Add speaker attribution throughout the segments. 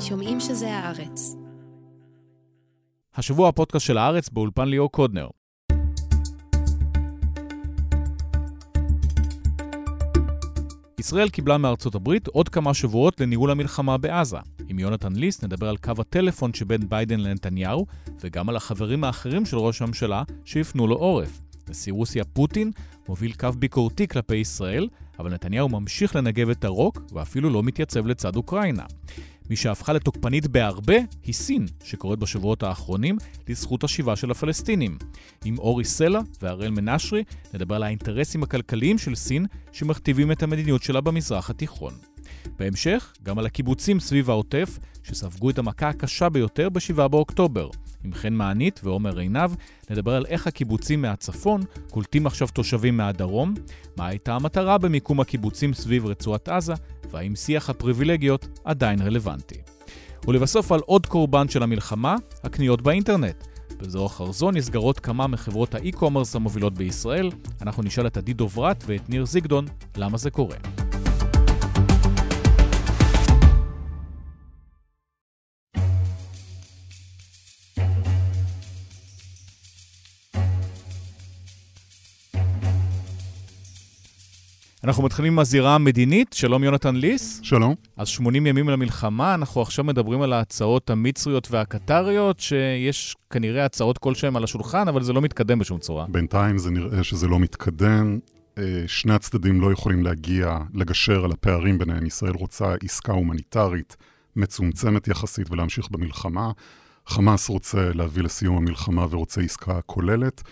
Speaker 1: שומעים שזה הארץ.
Speaker 2: השבוע הפודקאסט של הארץ באולפן ליאור קודנר. ישראל קיבלה מארצות הברית עוד כמה שבועות לניהול המלחמה בעזה. עם יונתן ליס נדבר על קו הטלפון שבין ביידן לנתניהו, וגם על החברים האחרים של ראש הממשלה שהפנו לו עורף. נשיא רוסיה פוטין מוביל קו ביקורתי כלפי ישראל, אבל נתניהו ממשיך לנגב את הרוק ואפילו לא מתייצב לצד אוקראינה. מי שהפכה לתוקפנית בהרבה היא סין, שקוראת בשבועות האחרונים לזכות השיבה של הפלסטינים. עם אורי סלע והראל מנשרי נדבר על האינטרסים הכלכליים של סין שמכתיבים את המדיניות שלה במזרח התיכון. בהמשך, גם על הקיבוצים סביב העוטף, שספגו את המכה הקשה ביותר ב-7 באוקטובר. עם חן מענית ועומר עינב, נדבר על איך הקיבוצים מהצפון קולטים עכשיו תושבים מהדרום, מה הייתה המטרה במיקום הקיבוצים סביב רצועת עזה, והאם שיח הפריבילגיות עדיין רלוונטי. ולבסוף על עוד קורבן של המלחמה, הקניות באינטרנט. באזור החרזון נסגרות כמה מחברות האי-קומרס המובילות בישראל. אנחנו נשאל את עדי דוברת ואת ניר זיגדון למה זה קורה. אנחנו מתחילים עם הזירה המדינית. שלום יונתן ליס.
Speaker 3: שלום.
Speaker 2: אז 80 ימים למלחמה, אנחנו עכשיו מדברים על ההצעות המצריות והקטריות, שיש כנראה הצעות כלשהן על השולחן, אבל זה לא מתקדם בשום צורה.
Speaker 3: בינתיים זה נראה שזה לא מתקדם. אה, שני הצדדים לא יכולים להגיע, לגשר על הפערים ביניהם. ישראל רוצה עסקה הומניטרית מצומצמת יחסית ולהמשיך במלחמה. חמאס רוצה להביא לסיום המלחמה ורוצה עסקה כוללת.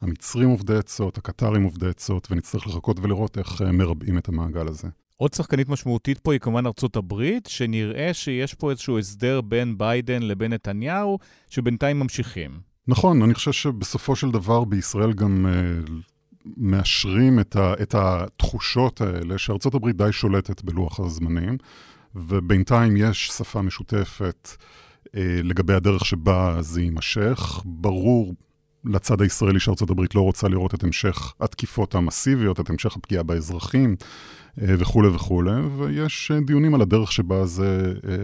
Speaker 3: המצרים עובדי עצות, הקטרים עובדי עצות, ונצטרך לחכות ולראות איך אה, מרבעים את המעגל הזה.
Speaker 2: עוד שחקנית משמעותית פה היא כמובן ארצות הברית, שנראה שיש פה איזשהו הסדר בין ביידן לבין נתניהו, שבינתיים ממשיכים.
Speaker 3: נכון, אני חושב שבסופו של דבר בישראל גם uh, מאשרים את, ה, את התחושות האלה שארצות הברית די שולטת בלוח הזמנים, ובינתיים יש שפה משותפת uh, לגבי הדרך שבה זה יימשך. ברור לצד הישראלי שארצות הברית לא רוצה לראות את המשך התקיפות המסיביות, את המשך הפגיעה באזרחים אה, וכולי וכולי, ויש אה, דיונים על הדרך שבה זה אה,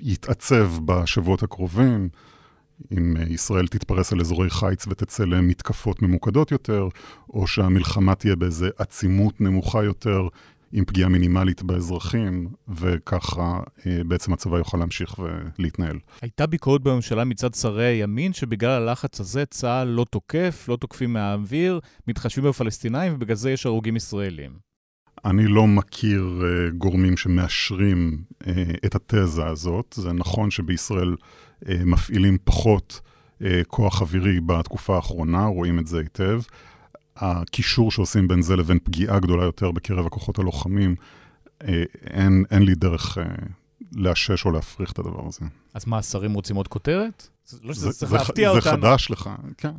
Speaker 3: יתעצב בשבועות הקרובים. אם ישראל תתפרס על אזורי חיץ ותצא למתקפות ממוקדות יותר, או שהמלחמה תהיה באיזה עצימות נמוכה יותר, עם פגיעה מינימלית באזרחים, וככה אה, בעצם הצבא יוכל להמשיך ולהתנהל.
Speaker 2: הייתה ביקורת בממשלה מצד שרי הימין, שבגלל הלחץ הזה צה"ל לא תוקף, לא תוקפים מהאוויר, מתחשבים בפלסטינאים, ובגלל זה יש הרוגים ישראלים.
Speaker 3: אני לא מכיר uh, גורמים שמאשרים uh, את התזה הזאת. זה נכון שבישראל uh, מפעילים פחות uh, כוח אווירי בתקופה האחרונה, רואים את זה היטב. הקישור שעושים בין זה לבין פגיעה גדולה יותר בקרב הכוחות הלוחמים, אה, אין, אין לי דרך אה, לאשש או להפריך את הדבר הזה.
Speaker 2: אז מה, השרים רוצים עוד כותרת? לא שזה צריך להפתיע אותנו.
Speaker 3: זה חדש לך, כן.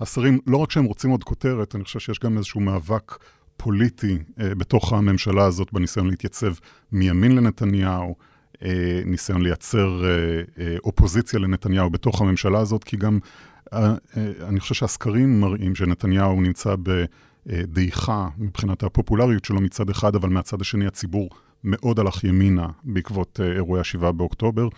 Speaker 3: השרים, לא רק שהם רוצים עוד כותרת, אני חושב שיש גם איזשהו מאבק פוליטי אה, בתוך הממשלה הזאת בניסיון להתייצב מימין לנתניהו, אה, ניסיון לייצר אה, אה, אופוזיציה לנתניהו בתוך הממשלה הזאת, כי גם אני חושב שהסקרים מראים שנתניהו נמצא בדעיכה מבחינת הפופולריות שלו מצד אחד, אבל מהצד השני הציבור מאוד הלך ימינה בעקבות אה, אירועי ה-7 באוקטובר.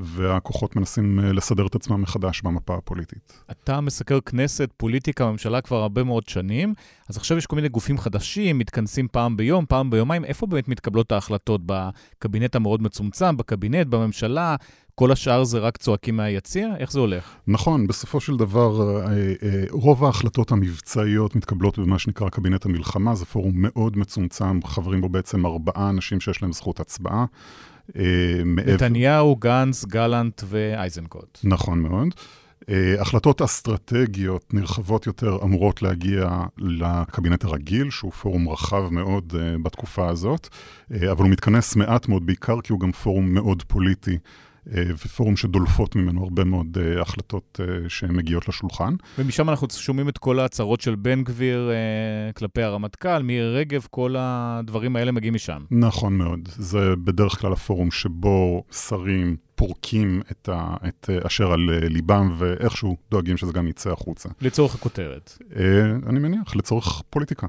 Speaker 3: והכוחות מנסים לסדר את עצמם מחדש במפה הפוליטית.
Speaker 2: אתה מסקר כנסת, פוליטיקה, ממשלה כבר הרבה מאוד שנים, אז עכשיו יש כל מיני גופים חדשים, מתכנסים פעם ביום, פעם ביומיים. איפה באמת מתקבלות ההחלטות? בקבינט המאוד מצומצם, בקבינט, בממשלה? כל השאר זה רק צועקים מהיציע? איך זה הולך?
Speaker 3: נכון, בסופו של דבר, אה, אה, רוב ההחלטות המבצעיות מתקבלות במה שנקרא קבינט המלחמה, זה פורום מאוד מצומצם, חברים בו בעצם ארבעה אנשים שיש להם זכות הצבעה.
Speaker 2: אה, נתניהו, גנץ, גלנט ואייזנקוט.
Speaker 3: נכון מאוד. החלטות אסטרטגיות נרחבות יותר אמורות להגיע לקבינט הרגיל, שהוא פורום רחב מאוד בתקופה הזאת, אבל הוא מתכנס מעט מאוד, בעיקר כי הוא גם פורום מאוד פוליטי. אה, ופורום שדולפות ממנו הרבה מאוד uh, החלטות uh, שהן מגיעות לשולחן.
Speaker 2: ומשם אנחנו שומעים את כל ההצהרות של בן גביר כלפי הרמטכ"ל, מירי רגב, כל הדברים האלה מגיעים משם.
Speaker 3: נכון מאוד. זה בדרך כלל הפורום שבו שרים פורקים את, ה, את אשר על ליבם, ואיכשהו דואגים שזה גם יצא החוצה.
Speaker 2: לצורך הכותרת.
Speaker 3: אני מניח, לצורך פוליטיקה.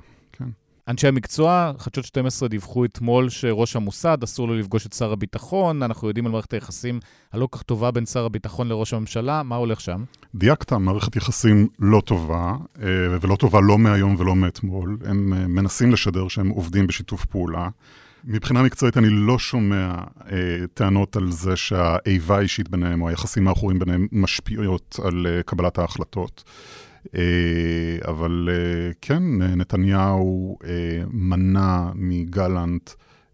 Speaker 2: אנשי המקצוע, חדשות 12 דיווחו אתמול שראש המוסד, אסור לו לפגוש את שר הביטחון, אנחנו יודעים על מערכת היחסים הלא כך טובה בין שר הביטחון לראש הממשלה, מה הולך שם?
Speaker 3: דייקת, מערכת יחסים לא טובה, אה, ולא טובה לא מהיום ולא מאתמול. הם אה, מנסים לשדר שהם עובדים בשיתוף פעולה. מבחינה מקצועית אני לא שומע אה, טענות על זה שהאיבה האישית ביניהם או היחסים האחורים ביניהם משפיעות על קבלת ההחלטות. אה, אבל אה, כן, נתניהו אה, מנע מגלנט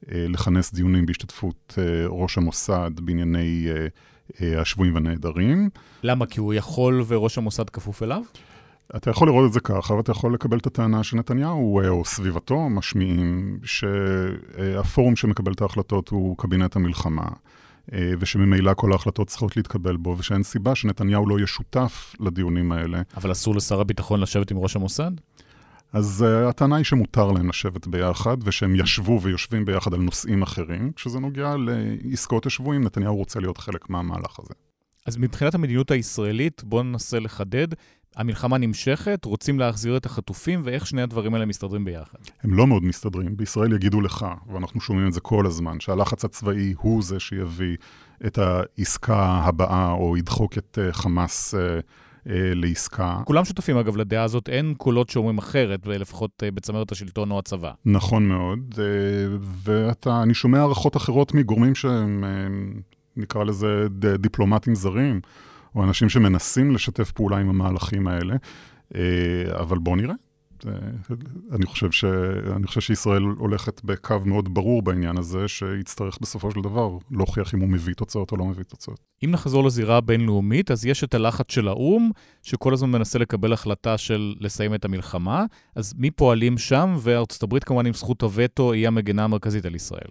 Speaker 3: לכנס דיונים בהשתתפות ראש המוסד בענייני השבויים והנעדרים.
Speaker 2: למה? כי הוא יכול וראש המוסד כפוף אליו?
Speaker 3: אתה יכול לראות את זה ככה, ואתה יכול לקבל את הטענה שנתניהו או סביבתו משמיעים שהפורום שמקבל את ההחלטות הוא קבינט המלחמה. אה, ושממילא כל ההחלטות צריכות להתקבל בו, ושאין סיבה שנתניהו לא יהיה שותף לדיונים האלה.
Speaker 2: אבל אסור לשר הביטחון לשבת עם ראש המוסד?
Speaker 3: אז uh, הטענה היא שמותר להם לשבת ביחד, ושהם ישבו ויושבים ביחד על נושאים אחרים. כשזה נוגע לעסקאות השבויים, נתניהו רוצה להיות חלק מהמהלך הזה.
Speaker 2: אז מבחינת המדיניות הישראלית, בואו ננסה לחדד. המלחמה נמשכת, רוצים להחזיר את החטופים, ואיך שני הדברים האלה מסתדרים ביחד?
Speaker 3: הם לא מאוד מסתדרים. בישראל יגידו לך, ואנחנו שומעים את זה כל הזמן, שהלחץ הצבאי הוא זה שיביא את העסקה הבאה, או ידחוק את uh, חמאס uh, uh, לעסקה.
Speaker 2: כולם שותפים, אגב, לדעה הזאת. אין קולות שאומרים אחרת, לפחות בצמרת השלטון או הצבא.
Speaker 3: נכון מאוד, ואני שומע הערכות אחרות מגורמים שהם, נקרא לזה דיפלומטים זרים. או אנשים שמנסים לשתף פעולה עם המהלכים האלה, אה, אבל בואו נראה. אני חושב, ש... אני חושב שישראל הולכת בקו מאוד ברור בעניין הזה, שיצטרך בסופו של דבר להוכיח אם הוא מביא תוצאות או לא מביא תוצאות.
Speaker 2: אם נחזור לזירה הבינלאומית, אז יש את הלחץ של האו"ם, שכל הזמן מנסה לקבל החלטה של לסיים את המלחמה, אז מי פועלים שם, וארצות הברית כמובן עם זכות הווטו היא המגינה המרכזית על ישראל.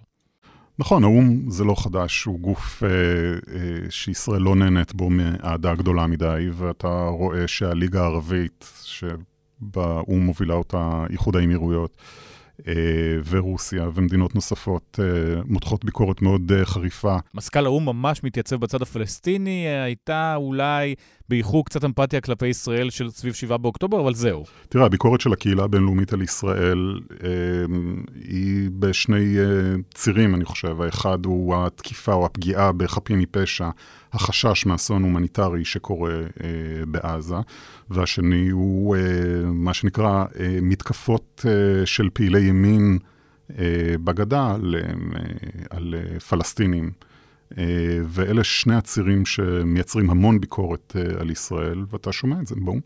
Speaker 3: נכון, האו"ם זה לא חדש, הוא גוף אה, אה, שישראל לא נהנית בו מאהדה גדולה מדי, ואתה רואה שהליגה הערבית, שבאו"ם מובילה אותה איחוד האמירויות, אה, ורוסיה ומדינות נוספות אה, מותחות ביקורת מאוד אה, חריפה.
Speaker 2: מזכ"ל האו"ם ממש מתייצב בצד הפלסטיני, הייתה אולי באיחור קצת אמפתיה כלפי ישראל של סביב 7 באוקטובר, אבל זהו.
Speaker 3: תראה, הביקורת של הקהילה הבינלאומית על ישראל היא בשני צירים, אני חושב. האחד הוא התקיפה או הפגיעה בחפים מפשע, החשש מאסון הומניטרי שקורה בעזה, והשני הוא מה שנקרא מתקפות של פעילי ימין בגדה על, על פלסטינים. ואלה שני הצירים שמייצרים המון ביקורת על ישראל, ואתה שומע את זה, בואו.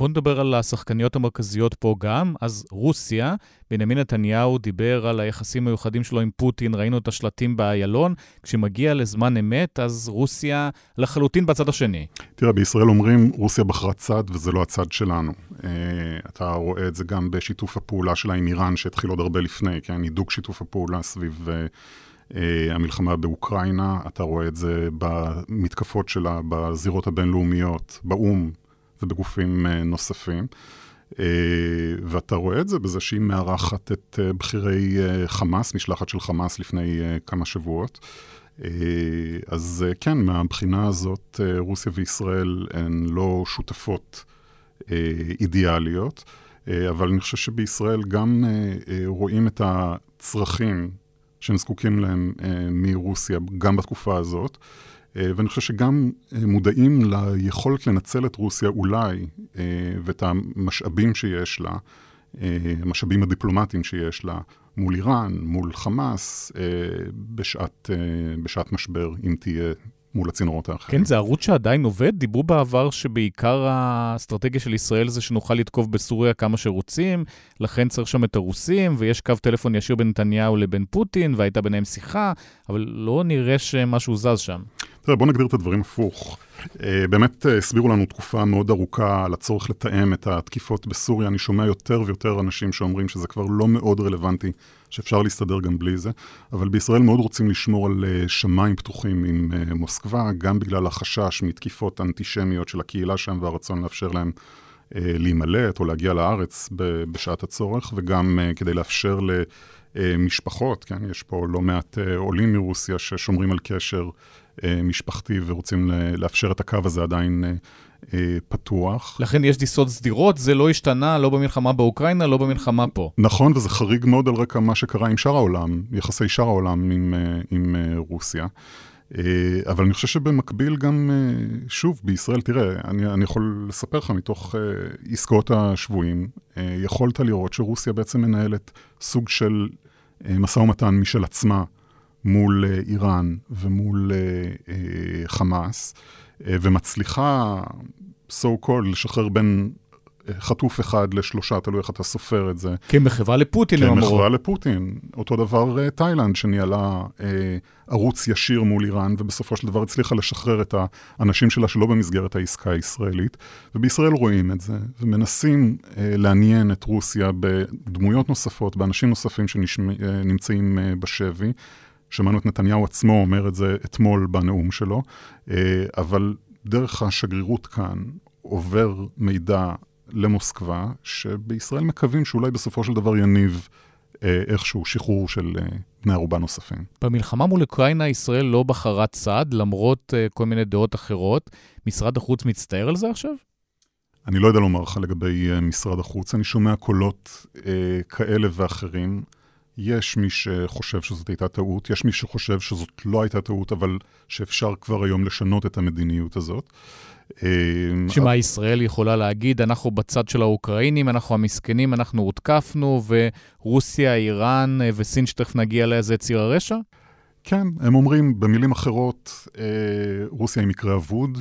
Speaker 2: בואו נדבר על השחקניות המרכזיות פה גם. אז רוסיה, בנימין נתניהו דיבר על היחסים המיוחדים שלו עם פוטין, ראינו את השלטים באיילון. כשמגיע לזמן אמת, אז רוסיה לחלוטין בצד השני.
Speaker 3: תראה, בישראל אומרים, רוסיה בחרה צד וזה לא הצד שלנו. Uh, אתה רואה את זה גם בשיתוף הפעולה שלה עם איראן, שהתחיל עוד הרבה לפני, כן? הידוק שיתוף הפעולה סביב... Uh, המלחמה באוקראינה, אתה רואה את זה במתקפות שלה בזירות הבינלאומיות, באו"ם, ובגופים אה, נוספים. אה, ואתה רואה את זה בזה שהיא מארחת את אה, בכירי חמאס, משלחת של חמאס לפני כמה שבועות. אז כן, מהבחינה הזאת, רוסיה וישראל הן לא שותפות אידיאליות, אבל אני חושב שבישראל גם רואים את הצרכים שהם זקוקים להם מרוסיה, גם בתקופה הזאת. אה, ואני חושב שגם אה, מודעים ליכולת לנצל את רוסיה אולי, אה, ואת המשאבים שיש לה, המשאבים הדיפלומטיים שיש לה, מול איראן, מול חמאס, בשעת, בשעת משבר, אם תהיה מול הצינורות האחרים.
Speaker 2: כן, זה ערוץ שעדיין עובד. דיברו בעבר שבעיקר האסטרטגיה של ישראל זה שנוכל לתקוף בסוריה כמה שרוצים, לכן צריך שם את הרוסים, ויש קו טלפון ישיר בין נתניהו לבין פוטין, והייתה ביניהם שיחה, אבל לא נראה שמשהו זז שם.
Speaker 3: תראה, בוא נגדיר את הדברים הפוך. אה, באמת אה, הסבירו לנו תקופה מאוד ארוכה על הצורך לתאם את התקיפות בסוריה. אני שומע יותר ויותר אנשים שאומרים שזה כבר לא מאוד רלוונטי, שאפשר להסתדר גם בלי זה. אבל בישראל מאוד רוצים לשמור על אה, שמיים פתוחים עם מוסקבה, גם בגלל החשש מתקיפות אנטישמיות של הקהילה שם והרצון לאפשר להם להימלט או להגיע לארץ בשעת הצורך, וגם כדי לאפשר למשפחות, כן, יש פה לא מעט עולים מרוסיה ששומרים על קשר. אה, משפחתי ורוצים לאפשר את הקו הזה עדיין אה, אה, פתוח.
Speaker 2: לכן יש טיסות סדירות, זה לא השתנה לא במלחמה באוקראינה, לא במלחמה פה.
Speaker 3: נכון, וזה חריג מאוד על רקע מה שקרה עם שאר העולם, יחסי שאר העולם עם, אה, עם אה, רוסיה. אבל אני חושב שבמקביל גם, שוב, בישראל, תראה, אני, אני יכול לספר לך מתוך עסקאות השבויים, יכולת לראות שרוסיה בעצם מנהלת סוג של משא ומתן משל עצמה מול איראן ומול חמאס. אה, ומצליחה, so called, לשחרר בין אה, חטוף אחד לשלושה, תלוי איך אתה סופר את זה.
Speaker 2: כמחווה לפוטין,
Speaker 3: הם אמרו. כמחווה לפוטין. אותו דבר אה, תאילנד, שניהלה אה, ערוץ ישיר מול איראן, ובסופו של דבר הצליחה לשחרר את האנשים שלה שלא במסגרת העסקה הישראלית. ובישראל רואים את זה, ומנסים אה, לעניין את רוסיה בדמויות נוספות, באנשים נוספים שנמצאים אה, בשבי. שמענו את נתניהו עצמו אומר את זה אתמול בנאום שלו, אה, אבל דרך השגרירות כאן עובר מידע למוסקבה, שבישראל מקווים שאולי בסופו של דבר יניב אה, איכשהו שחרור של אה, בני ערובה נוספים.
Speaker 2: במלחמה מול אוקראינה ישראל לא בחרה צד, למרות כל מיני דעות אחרות. משרד החוץ מצטער על זה עכשיו?
Speaker 3: אני לא יודע לומר לך לגבי משרד החוץ. אני שומע קולות אה, כאלה ואחרים. יש מי שחושב שזאת הייתה טעות, יש מי שחושב שזאת לא הייתה טעות, אבל שאפשר כבר היום לשנות את המדיניות הזאת.
Speaker 2: אה, שמה ישראל יכולה להגיד, אנחנו בצד של האוקראינים, אנחנו המסכנים, אנחנו הותקפנו, ורוסיה, איראן אה, וסין, שתכף נגיע אליה, זה ציר הרשע?
Speaker 3: כן, הם אומרים במילים אחרות, אה, רוסיה היא מקרה אבוד,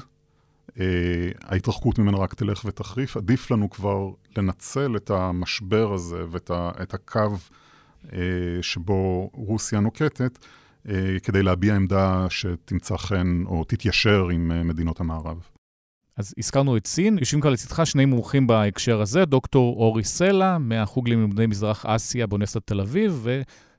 Speaker 3: ההתרחקות ממנה רק תלך ותחריף, עדיף לנו כבר לנצל את המשבר הזה ואת הקו אה, שבו רוסיה נוקטת, אה, כדי להביע עמדה שתמצא חן או תתיישר עם אה, מדינות המערב.
Speaker 2: אז הזכרנו את סין, יושבים כאן לצדך שני מומחים בהקשר הזה, דוקטור אורי סלע מהחוג ללימודי מזרח אסיה באוניברסיטת תל אביב,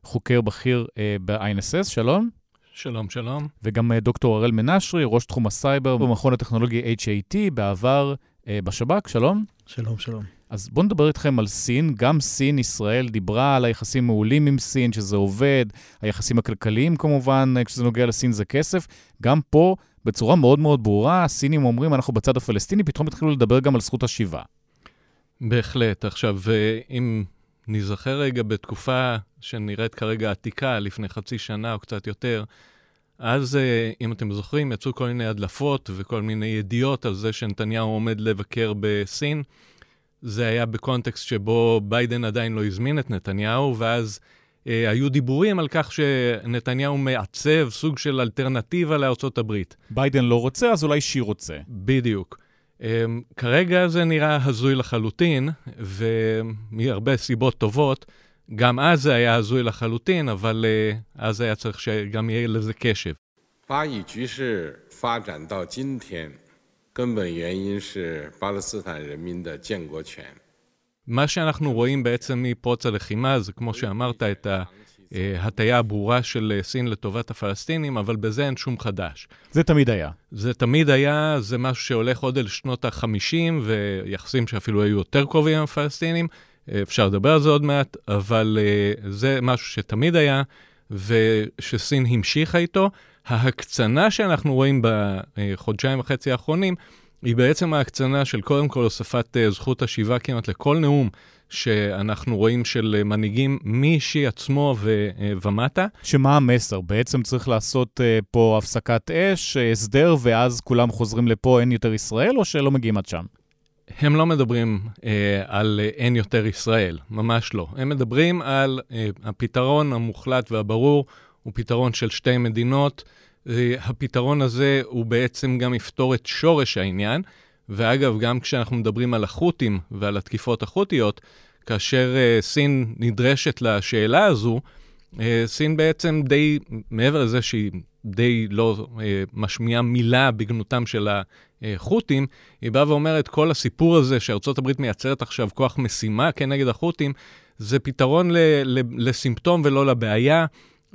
Speaker 2: וחוקר בכיר אה, ב-INSS, שלום.
Speaker 1: שלום, שלום.
Speaker 2: וגם אה, דוקטור הראל מנשרי, ראש תחום הסייבר במכון הטכנולוגי HIT, בעבר אה, בשב"כ, שלום.
Speaker 4: שלום, שלום.
Speaker 2: אז בואו נדבר איתכם על סין. גם סין, ישראל, דיברה על היחסים מעולים עם סין, שזה עובד, היחסים הכלכליים כמובן, כשזה נוגע לסין זה כסף. גם פה, בצורה מאוד מאוד ברורה, הסינים אומרים, אנחנו בצד הפלסטיני, פתאום התחילו לדבר גם על זכות השיבה.
Speaker 1: בהחלט. עכשיו, אה, אם ניזכר רגע בתקופה שנראית כרגע עתיקה, לפני חצי שנה או קצת יותר, אז, אה, אם אתם זוכרים, יצאו כל מיני הדלפות וכל מיני ידיעות על זה שנתניהו עומד לבקר בסין. זה היה בקונטקסט שבו ביידן עדיין לא הזמין את נתניהו, ואז אה, היו דיבורים על כך שנתניהו מעצב סוג של אלטרנטיבה לארצות הברית.
Speaker 2: ביידן לא רוצה, אז אולי שי רוצה.
Speaker 1: בדיוק. אה, כרגע זה נראה הזוי לחלוטין, ומהרבה סיבות טובות. גם אז זה היה הזוי לחלוטין, אבל uh, אז היה צריך שגם יהיה לזה קשב. 巴以局势发展到今天， 根本原因是巴勒斯坦人民的建国权。מה שאנחנו רואים בעצם מפרוץ הלחימה זה, כמו שאמרת, את ההטייה הברורה של סין לטובת הפלסטינים, אבל בזה אין שום חדש.
Speaker 2: זה תמיד היה.
Speaker 1: זה תמיד היה, זה משהו שהולך עוד אל שנות ה-50, ויחסים שאפילו היו יותר קרובים עם הפלסטינים. אפשר לדבר על זה עוד מעט, אבל uh, זה משהו שתמיד היה, ושסין המשיכה איתו. ההקצנה שאנחנו רואים בחודשיים וחצי האחרונים, היא בעצם ההקצנה של קודם כל הוספת uh, זכות השיבה כמעט לכל נאום שאנחנו רואים של מנהיגים משי עצמו ו, uh, ומטה.
Speaker 2: שמה המסר? בעצם צריך לעשות uh, פה הפסקת אש, הסדר, ואז כולם חוזרים לפה, אין יותר ישראל, או שלא מגיעים עד שם?
Speaker 1: הם לא מדברים אה, על אה, אין יותר ישראל, ממש לא. הם מדברים על אה, הפתרון המוחלט והברור, הוא פתרון של שתי מדינות. אה, הפתרון הזה הוא בעצם גם יפתור את שורש העניין. ואגב, גם כשאנחנו מדברים על החות'ים ועל התקיפות החות'יות, כאשר אה, סין נדרשת לשאלה הזו, אה, סין בעצם די, מעבר לזה שהיא די לא אה, משמיעה מילה בגנותם של החות'ים, היא באה ואומרת, כל הסיפור הזה שארצות הברית מייצרת עכשיו כוח משימה כנגד החות'ים, זה פתרון ל- ל- לסימפטום ולא לבעיה.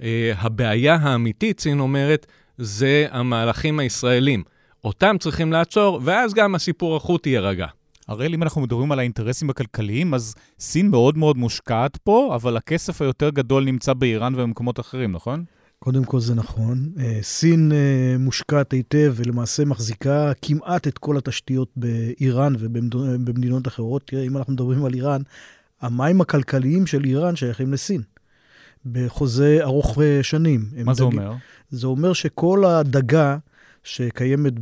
Speaker 1: אה, הבעיה האמיתית, סין אומרת, זה המהלכים הישראלים. אותם צריכים לעצור, ואז גם הסיפור החות'י יירגע.
Speaker 2: הראל, אם אנחנו מדברים על האינטרסים הכלכליים, אז סין מאוד מאוד מושקעת פה, אבל הכסף היותר גדול נמצא באיראן ובמקומות אחרים, נכון?
Speaker 4: קודם כל זה נכון. אה, סין אה, מושקעת היטב ולמעשה מחזיקה כמעט את כל התשתיות באיראן ובמדינות אחרות. תראה, אם אנחנו מדברים על איראן, המים הכלכליים של איראן שייכים לסין. בחוזה ארוך אה, שנים.
Speaker 2: מה זה דג... אומר?
Speaker 4: זה אומר שכל הדגה שקיימת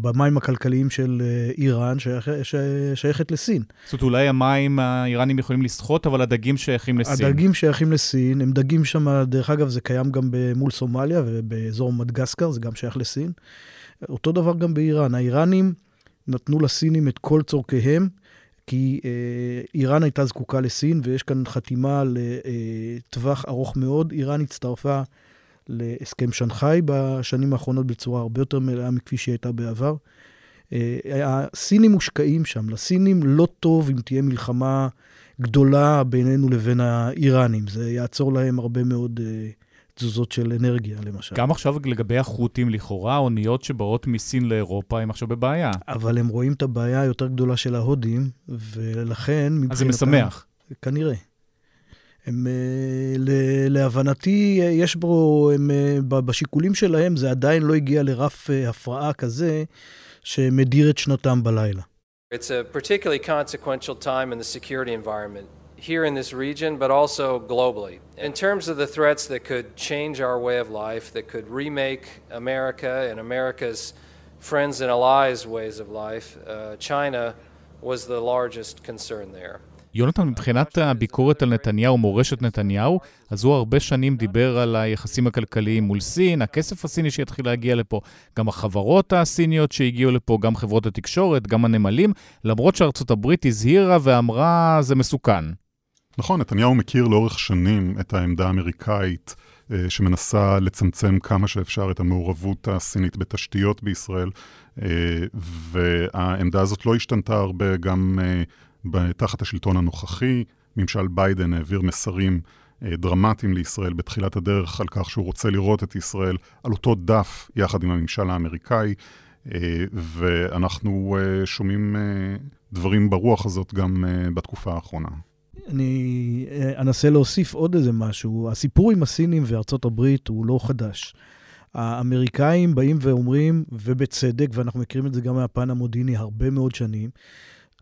Speaker 4: במים הכלכליים של אה, איראן שייך, שייכת לסין.
Speaker 2: זאת אומרת, אולי המים האיראנים יכולים לשחות, אבל הדגים שייכים לסין.
Speaker 4: הדגים שייכים לסין, הם דגים שם, דרך אגב, זה קיים גם מול סומליה ובאזור מדגסקר, זה גם שייך לסין. אותו דבר גם באיראן. האיראנים נתנו לסינים את כל צורכיהם. כי אה, איראן הייתה זקוקה לסין, ויש כאן חתימה לטווח אה, ארוך מאוד. איראן הצטרפה להסכם שנגחאי בשנים האחרונות בצורה הרבה יותר מלאה מכפי שהיא הייתה בעבר. אה, הסינים מושקעים שם, לסינים לא טוב אם תהיה מלחמה גדולה בינינו לבין האיראנים, זה יעצור להם הרבה מאוד אה, תזוזות של אנרגיה, למשל.
Speaker 2: גם עכשיו לגבי החות'ים, לכאורה, אוניות שבאות מסין לאירופה הם עכשיו בבעיה.
Speaker 4: אבל הם רואים את הבעיה היותר גדולה של ההודים, ולכן מבחינתם...
Speaker 2: אז זה משמח.
Speaker 4: כנראה. הם, אה, להבנתי, יש בו, הם, אה, בשיקולים שלהם זה עדיין לא הגיע לרף אה, הפרעה כזה שמדיר את שנתם בלילה. It's a particularly consequential time in the security environment here in this region, but also globally. In terms of the threats that could change our way of life, that could remake America and America's friends and allies' ways of life, uh, China was the largest concern there.
Speaker 2: יונתן, מבחינת הביקורת על נתניהו, מורשת נתניהו, אז הוא הרבה שנים דיבר על היחסים הכלכליים מול סין, הכסף הסיני שיתחיל להגיע לפה, גם החברות הסיניות שהגיעו לפה, גם חברות התקשורת, גם הנמלים, למרות שארצות הברית הזהירה ואמרה, זה מסוכן.
Speaker 3: נכון, נתניהו מכיר לאורך שנים את העמדה האמריקאית אה, שמנסה לצמצם כמה שאפשר את המעורבות הסינית בתשתיות בישראל, אה, והעמדה הזאת לא השתנתה הרבה גם אה, תחת השלטון הנוכחי. ממשל ביידן העביר מסרים אה, דרמטיים לישראל בתחילת הדרך על כך שהוא רוצה לראות את ישראל על אותו דף יחד עם הממשל האמריקאי, אה, ואנחנו אה, שומעים דברים ברוח הזאת גם בתקופה האחרונה.
Speaker 4: אני אנסה להוסיף עוד איזה משהו. הסיפור עם הסינים וארצות הברית הוא לא חדש. האמריקאים באים ואומרים, ובצדק, ואנחנו מכירים את זה גם מהפן המודיעיני הרבה מאוד שנים,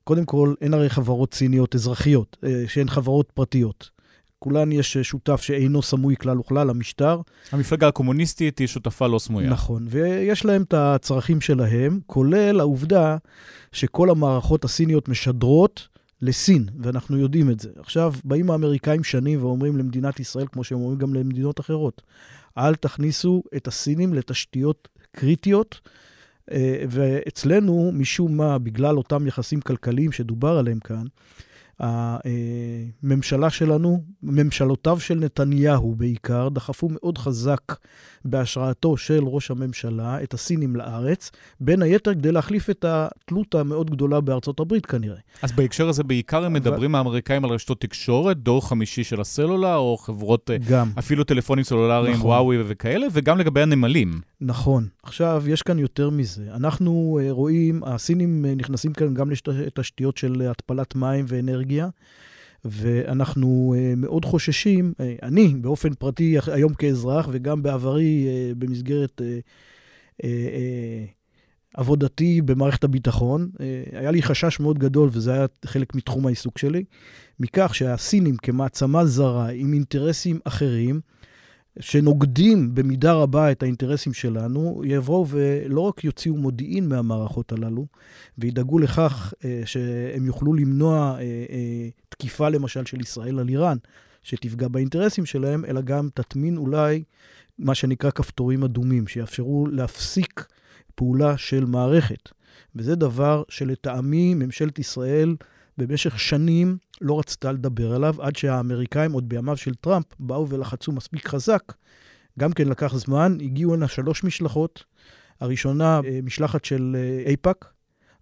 Speaker 4: קודם כל, אין הרי חברות ציניות אזרחיות, אה, שהן חברות פרטיות. כולן יש שותף שאינו סמוי כלל וכלל, המשטר.
Speaker 2: המפלגה הקומוניסטית היא שותפה לא סמויה.
Speaker 4: נכון, ויש להם את הצרכים שלהם, כולל העובדה שכל המערכות הסיניות משדרות לסין, ואנחנו יודעים את זה. עכשיו, באים האמריקאים שנים ואומרים למדינת ישראל, כמו שהם אומרים גם למדינות אחרות, אל תכניסו את הסינים לתשתיות קריטיות. אה, ואצלנו, משום מה, בגלל אותם יחסים כלכליים שדובר עליהם כאן, הממשלה שלנו, ממשלותיו של נתניהו בעיקר, דחפו מאוד חזק בהשראתו של ראש הממשלה את הסינים לארץ, בין היתר כדי להחליף את התלות המאוד גדולה בארצות הברית כנראה.
Speaker 2: אז בהקשר הזה בעיקר הם מדברים האמריקאים על רשתות תקשורת, דור חמישי של הסלולר, או חברות, אה, גם. אפילו טלפונים סלולריים, נכון. וואוי וכאלה, וגם לגבי הנמלים.
Speaker 4: נכון. עכשיו, יש כאן יותר מזה. אנחנו uh, רואים, הסינים uh, נכנסים כאן גם לתשתיות של התפלת מים ואנרגיה. ואנחנו uh, מאוד חוששים, uh, אני באופן פרטי היום כאזרח וגם בעברי uh, במסגרת עבודתי במערכת הביטחון, היה לי חשש מאוד גדול, וזה היה חלק מתחום העיסוק שלי, מכך שהסינים כמעצמה זרה עם אינטרסים אחרים, שנוגדים במידה רבה את האינטרסים שלנו, יבואו ולא רק יוציאו מודיעין מהמערכות הללו, וידאגו לכך אה, שהם יוכלו למנוע אה, אה, תקיפה למשל של ישראל על איראן, שתפגע באינטרסים שלהם, אלא גם תטמין אולי מה שנקרא כפתורים אדומים, שיאפשרו להפסיק פעולה של מערכת. וזה דבר שלטעמי ממשלת ישראל במשך שנים לא רצתה לדבר עליו, עד שהאמריקאים, עוד בימיו של טראמפ, באו ולחצו מספיק חזק. גם כן לקח זמן, הגיעו הנה שלוש משלחות. הראשונה, אה, משלחת של אה, אייפאק,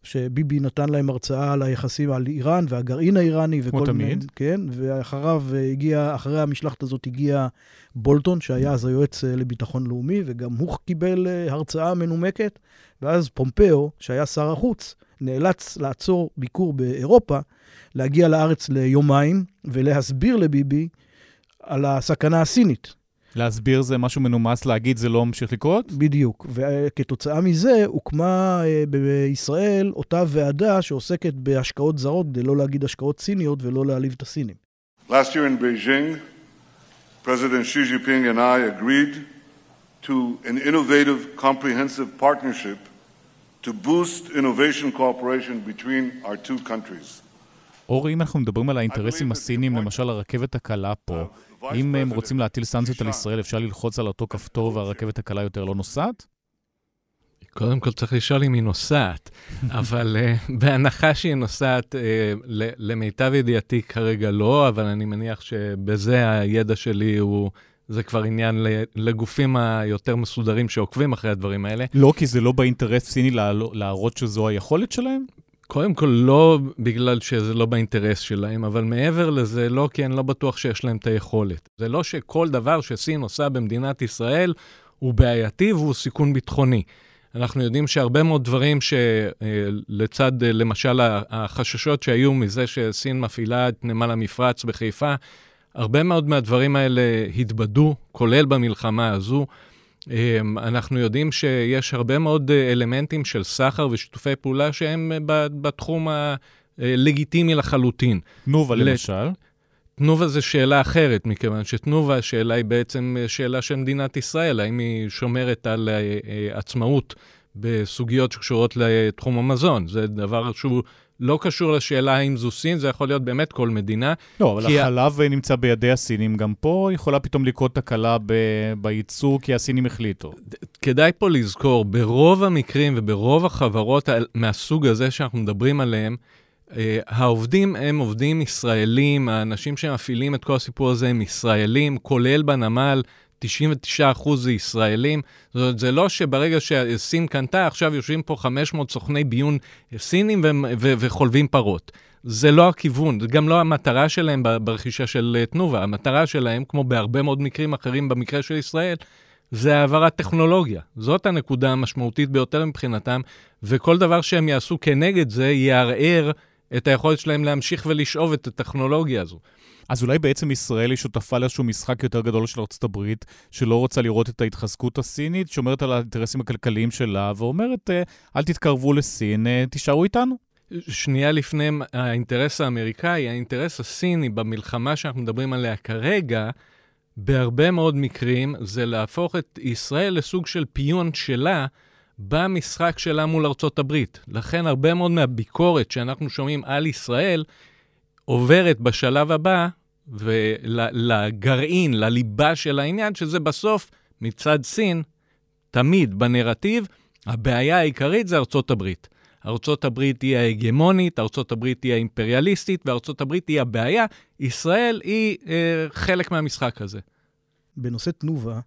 Speaker 4: שביבי נתן להם הרצאה על היחסים על איראן והגרעין האיראני
Speaker 2: וכל מיני... כמו תמיד.
Speaker 4: כן, ואחריו אה, הגיע, אחרי המשלחת הזאת הגיע בולטון, שהיה אז היועץ לביטחון לאומי, וגם הוא קיבל הרצאה מנומקת, ואז פומפאו, שהיה שר החוץ, נאלץ לעצור ביקור באירופה, להגיע לארץ ליומיים ולהסביר לביבי על הסכנה הסינית.
Speaker 2: להסביר זה משהו מנומס, להגיד זה לא ממשיך לקרות?
Speaker 4: בדיוק. וכתוצאה מזה הוקמה אה, בישראל אותה ועדה שעוסקת בהשקעות זרות, כדי לא להגיד השקעות סיניות ולא להעליב את הסינים. Last year in Beijing, President Xi Jinping and I agreed to an innovative, comprehensive partnership to boost innovation cooperation between our two countries.
Speaker 2: אורי, אם אנחנו מדברים על האינטרסים הסינים, למשל הרכבת הקלה פה, אם הם רוצים להטיל סנקציות על ישראל, אפשר ללחוץ על אותו כפתור והרכבת הקלה יותר לא נוסעת?
Speaker 1: קודם כל צריך לשאול אם היא נוסעת, אבל uh, בהנחה שהיא נוסעת, uh, למיטב ידיעתי כרגע לא, אבל אני מניח שבזה הידע שלי הוא... זה כבר עניין לגופים היותר מסודרים שעוקבים אחרי הדברים האלה.
Speaker 2: לא, כי זה לא באינטרס סיני להראות שזו היכולת שלהם?
Speaker 1: קודם כל, לא בגלל שזה לא באינטרס שלהם, אבל מעבר לזה, לא כי אני לא בטוח שיש להם את היכולת. זה לא שכל דבר שסין עושה במדינת ישראל הוא בעייתי והוא סיכון ביטחוני. אנחנו יודעים שהרבה מאוד דברים שלצד, למשל, החששות שהיו מזה שסין מפעילה את נמל המפרץ בחיפה, הרבה מאוד מהדברים האלה התבדו, כולל במלחמה הזו. אמ, אנחנו יודעים שיש הרבה מאוד אה, אלמנטים של סחר ושיתופי פעולה שהם אה, בתחום הלגיטימי לחלוטין.
Speaker 2: תנובה למשל.
Speaker 1: תנובה זה שאלה אחרת, מכיוון שתנובה, השאלה היא בעצם אה, שאלה של מדינת ישראל, האם היא שומרת על עצמאות בסוגיות שקשורות לתחום המזון. זה דבר שהוא לא קשור לשאלה האם זו סין, זה יכול להיות באמת כל מדינה.
Speaker 2: לא, אבל החלב ה... נמצא בידי הסינים. גם פה יכולה פתאום לקרות תקלה ב... בייצור, כי הסינים החליטו.
Speaker 1: כדאי פה לזכור, ברוב המקרים וברוב החברות מהסוג הזה שאנחנו מדברים עליהם, Uh, העובדים הם עובדים ישראלים, האנשים שמפעילים את כל הסיפור הזה הם ישראלים, כולל בנמל, 99% זה ישראלים. זאת אומרת, זה לא שברגע שסין קנתה, עכשיו יושבים פה 500 סוכני ביון סינים ו- ו- וחולבים פרות. זה לא הכיוון, זה גם לא המטרה שלהם ברכישה של תנובה. המטרה שלהם, כמו בהרבה מאוד מקרים אחרים במקרה של ישראל, זה העברת טכנולוגיה. זאת הנקודה המשמעותית ביותר מבחינתם, וכל דבר שהם יעשו כנגד זה יערער את היכולת שלהם להמשיך ולשאוב את הטכנולוגיה הזו.
Speaker 2: אז אולי בעצם ישראל היא שותפה לאיזשהו משחק יותר גדול של ארה"ב, שלא רוצה לראות את ההתחזקות הסינית, שומרת על האינטרסים הכלכליים שלה, ואומרת, אה, אל תתקרבו לסין, אה, תישארו איתנו.
Speaker 1: שנייה לפני האינטרס האמריקאי, האינטרס הסיני במלחמה שאנחנו מדברים עליה כרגע, בהרבה מאוד מקרים זה להפוך את ישראל לסוג של פיון שלה במשחק שלה מול ארצות הברית. לכן הרבה מאוד מהביקורת שאנחנו שומעים על ישראל עוברת בשלב הבא ולגרעין, לליבה של העניין, שזה בסוף, מצד סין, תמיד בנרטיב, הבעיה העיקרית זה ארצות הברית. ארצות הברית היא ההגמונית, ארצות הברית היא האימפריאליסטית, וארצות הברית היא הבעיה. ישראל היא אה, חלק מהמשחק הזה.
Speaker 4: בנושא תנובה,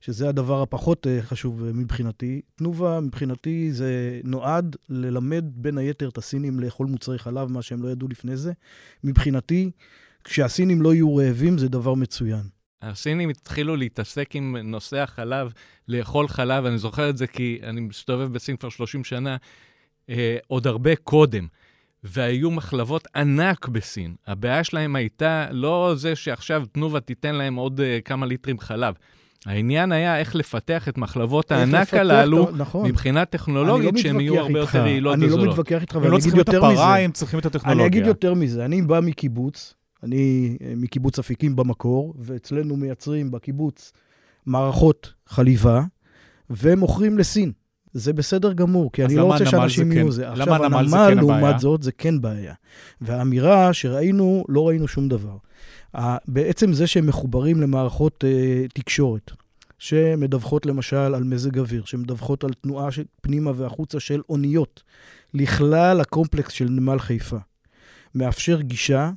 Speaker 4: שזה הדבר הפחות אה, חשוב אה, מבחינתי. תנובה, מבחינתי, זה נועד ללמד בין היתר את הסינים לאכול מוצרי חלב, מה שהם לא ידעו לפני זה. מבחינתי, כשהסינים לא יהיו רעבים, זה דבר מצוין.
Speaker 1: הסינים התחילו להתעסק עם נושא החלב, לאכול חלב, אני זוכר את זה כי אני מסתובב בסין כבר 30 שנה, אה, עוד הרבה קודם. והיו מחלבות ענק בסין. הבעיה שלהם הייתה לא זה שעכשיו תנובה תיתן להם עוד uh, כמה ליטרים חלב. העניין היה איך לפתח את מחלבות הענק הללו, נכון. מבחינה טכנולוגית, לא שהם יהיו הרבה יותר יעילות
Speaker 4: וזולות. אני לא מתווכח איתך, ואני אגיד יותר מזה. הם לא צריכים את
Speaker 2: הפרה, הם צריכים את הטכנולוגיה.
Speaker 4: אני אגיד יותר מזה. אני בא מקיבוץ, אני אה, מקיבוץ אפיקים במקור, ואצלנו מייצרים בקיבוץ מערכות חליבה, ומוכרים לסין. זה בסדר גמור, כי אני לא רוצה שאנשים יהיו כן- זה.
Speaker 2: למה הנמל זה כן?
Speaker 4: עכשיו, הנמל, לעומת זאת, זה כן בעיה. והאמירה שראינו, לא ראינו שום דבר. בעצם זה שהם מחוברים למערכות uh, תקשורת, שמדווחות למשל על מזג אוויר, שמדווחות על תנועה פנימה והחוצה של אוניות, לכלל הקומפלקס של נמל חיפה, מאפשר גישה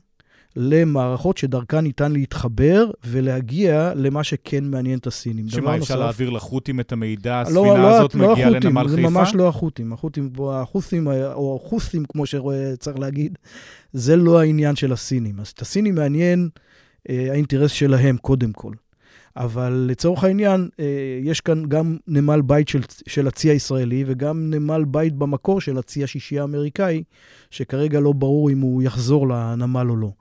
Speaker 4: למערכות שדרכן ניתן להתחבר ולהגיע למה שכן מעניין את הסינים.
Speaker 2: שמה, אפשר נוסף... להעביר לחות'ים את המידע, לא, הספינה לא, הזאת לא מגיעה החותים, לנמל
Speaker 4: זה
Speaker 2: חיפה?
Speaker 4: זה ממש לא החות'ים. החות'ים, החות'ים, או החות'ים, כמו שצריך להגיד, זה לא העניין של הסינים. אז את הסינים מעניין אה, האינטרס שלהם, קודם כל. אבל לצורך העניין, אה, יש כאן גם נמל בית של, של הצי הישראלי וגם נמל בית במקור של הצי השישי האמריקאי, שכרגע לא ברור אם הוא יחזור לנמל או לא.